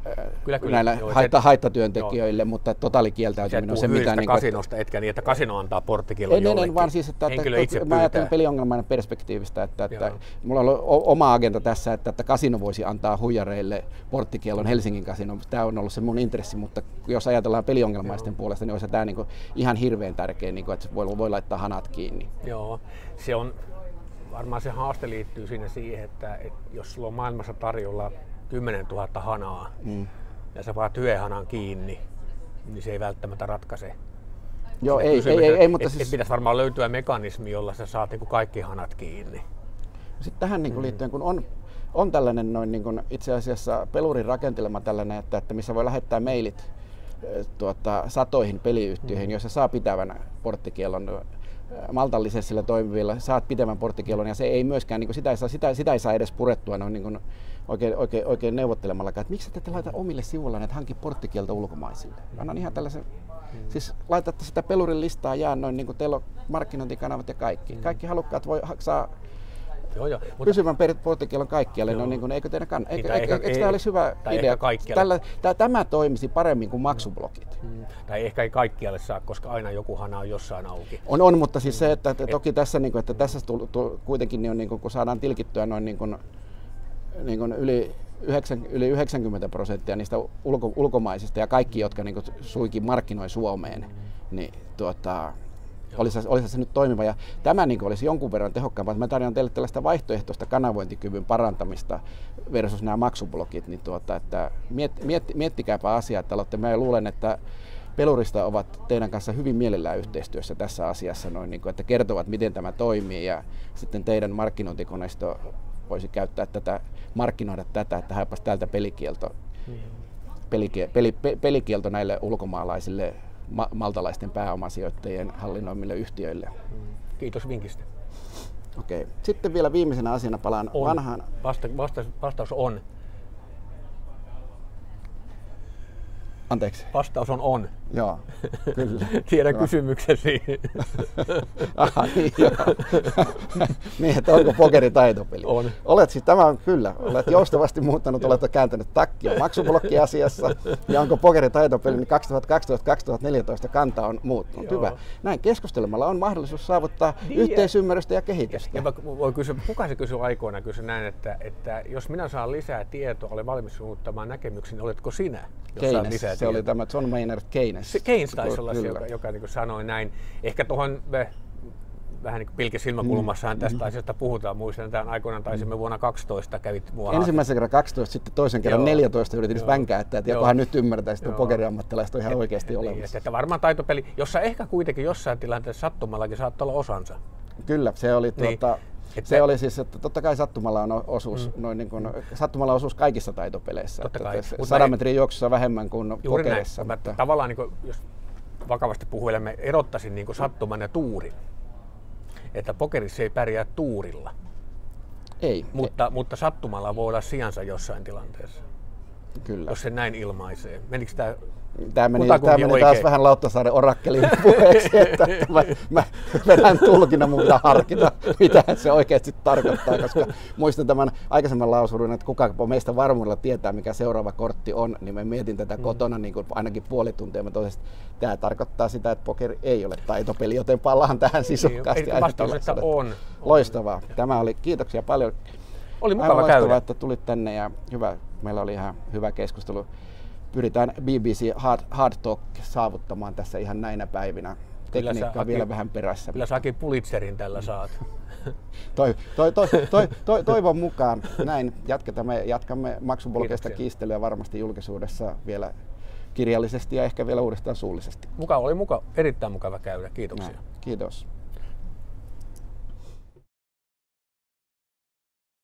kyllä, kyllä, näillä joo, haitta, se, haittatyöntekijöille, joo. mutta totaalikieltäytyminen on se, mitä... Niin kasinosta, etkä niin, että kasino antaa porttikielon en, jollekin. En, vaan siis, että, että, että mä ajattelen peliongelmainen perspektiivistä, että, että mulla on oma agenda tässä, että, että kasino voisi antaa huijareille porttikielon Helsingin kasino. Tämä on ollut se mun intressi, mutta jos ajatellaan peliongelmaisten joo. puolesta, niin olisi tämä niin kuin ihan hirveän tärkeä, niin kuin, että voi, voi laittaa hanat kiinni. Joo, se on varmaan se haaste liittyy siinä siihen, että, että jos sulla on maailmassa tarjolla 10 000 hanaa mm. ja sä vaat yhden hanan kiinni, niin se ei välttämättä ratkaise. Joo, ei, ei, ei, ei, mutta et, siis... pitäisi varmaan löytyä mekanismi, jolla sä saat niin kaikki hanat kiinni. Sitten tähän niin kuin mm. liittyen, kun on, on tällainen noin niin kuin itse asiassa pelurin rakentelema tällainen, että, että missä voi lähettää mailit tuota, satoihin peliyhtiöihin, mm. joissa saa pitävän porttikielon maltallisella toimivilla, saat pitävän porttikielon ja se ei myöskään, niin kuin sitä, ei saa, sitä, sitä ei saa edes purettua noin niin kuin oikein, oikein, oikein neuvottelemalla, että miksi te ette laita omille sivuilla että hanki porttikielto ulkomaisille. Annan ihan tällaisen, mm. siis laitatte sitä pelurin listaa jää noin niin kuin teillä on markkinointikanavat ja kaikki. Mm. Kaikki halukkaat voi saa Joo, joo. Mutta... Pysyvän porttikielon kaikkialle, no niin kuin, eikö teidän kann... Eikö, eikö, eikö, eikö tämä olisi hyvä idea? Tällä, tämä, toimisi paremmin kuin maksublokit. Hmm. Tai ehkä ei kaikkialle saa, koska aina joku hana on jossain auki. On, on mutta siis se, että, että toki tässä, niin kuin, että tässä tu, tu, kuitenkin niin on, niin kuin, kun saadaan tilkittyä noin niin kuin, niin kuin yli 9, yli 90 prosenttia niistä ulko, ulkomaisista ja kaikki, jotka niin kuin, suikin markkinoi Suomeen, niin tuota, olisi, olisi se nyt toimiva. Ja tämä niin olisi jonkun verran tehokkaampaa. Mä tarjoan teille tällaista vaihtoehtoista kanavointikyvyn parantamista versus nämä maksublokit. Niin tuota, että miet, miet, miettikääpä asiaa, että olette, mä luulen, että pelurista ovat teidän kanssa hyvin mielellään yhteistyössä tässä asiassa, noin, niin kuin, että kertovat, miten tämä toimii ja sitten teidän markkinointikoneisto voisi käyttää tätä, markkinoida tätä, että haepas täältä pelikielto, mm. pelikielto, peli, pelikielto näille ulkomaalaisille ma- maltalaisten pääomasijoittajien hallinnoimille yhtiöille. Kiitos vinkistä. Okei. Sitten vielä viimeisenä asiana palaan on. vanhaan. Vasta, vasta, vastaus on. Anteeksi. Vastaus on on. Joo, kyllä. [LAUGHS] Tiedän kysymyksesi. [LAUGHS] Aha, niin, [LAUGHS] niin, että onko pokeri taitopeli? On. Olet siis, tämä on kyllä, olet joustavasti muuttanut, olet kääntänyt takkia maksublokkiasiassa, ja onko pokeri taitopeli, niin 2012-2014 kanta on muuttunut. Joo. Hyvä. Näin keskustelemalla on mahdollisuus saavuttaa niin, yhteisymmärrystä ja kehitystä. Ja, ja voi kysyä, kuka se kysyy aikoina, kysy näin, että, että jos minä saan lisää tietoa, olen valmis muuttamaan näkemyksen, niin oletko sinä? Jos Keynes, lisää se oli tämä John Maynard Keynes se Keynes taisi olla se, joka, joka niin sanoi näin. Ehkä tuohon vähän niin kuin pilkesilmäkulmassahan tästä mm. asiasta puhutaan. Muistan, että aikoinaan taisimme vuonna 12 kävit mua Ensimmäisen kerran 12, sitten toisen kerran Joo. 14 yritin Joo. vänkää, että jokohan nyt ymmärtäisi, että pokeriammattilaiset on ihan et, oikeasti niin, olemassa. Että varmaan taitopeli, jossa ehkä kuitenkin jossain tilanteessa sattumallakin saattaa olla osansa. Kyllä, se oli niin. Että se oli siis, että totta kai sattumalla on osuus, mm. noin niin kuin, sattumalla on osuus kaikissa taitopeleissä. Totta kai. Että 100 metrin juoksussa vähemmän kuin juuri pokerissa. Näin. Mutta... Tavallaan, niin kuin, jos vakavasti puhuilemme, erottaisin niin kuin sattuman ja tuurin. Että pokerissa ei pärjää tuurilla. Ei. Mutta, ei. mutta sattumalla voi olla sijansa jossain tilanteessa. Kyllä. Jos se näin ilmaisee. Menikö tämä Tämä meni, tämä meni taas vähän Lauttasaaren orakkelin puheeksi, [LAUGHS] että mä, mä vedän tulkinnan, mun pitää harkita, mitä se oikeasti tarkoittaa, koska muistan tämän aikaisemman lausunnon, että kuka meistä varmuudella tietää, mikä seuraava kortti on, niin mä mietin tätä mm. kotona niin kuin ainakin puoli tuntia, mä että tämä tarkoittaa sitä, että pokeri ei ole taitopeli, joten palaan tähän sisukkaasti. Niin, vastaus, että on. Loistavaa. Tämä oli, kiitoksia paljon. Oli mukava Aivan käydä. Että tulit tänne ja hyvä, meillä oli ihan hyvä keskustelu pyritään BBC Hard, Hard Talk saavuttamaan tässä ihan näinä päivinä. Tekniikka on vielä vähän perässä. Kyllä säkin Pulitzerin tällä saat. [LAUGHS] toi, toi, toi, toi, toi, toivon mukaan. Näin jatketaan. Me jatkamme maksupolkeista kiistelyä varmasti julkisuudessa vielä kirjallisesti ja ehkä vielä uudestaan suullisesti. Muka oli muka, erittäin mukava käydä. Kiitoksia. Näin. Kiitos.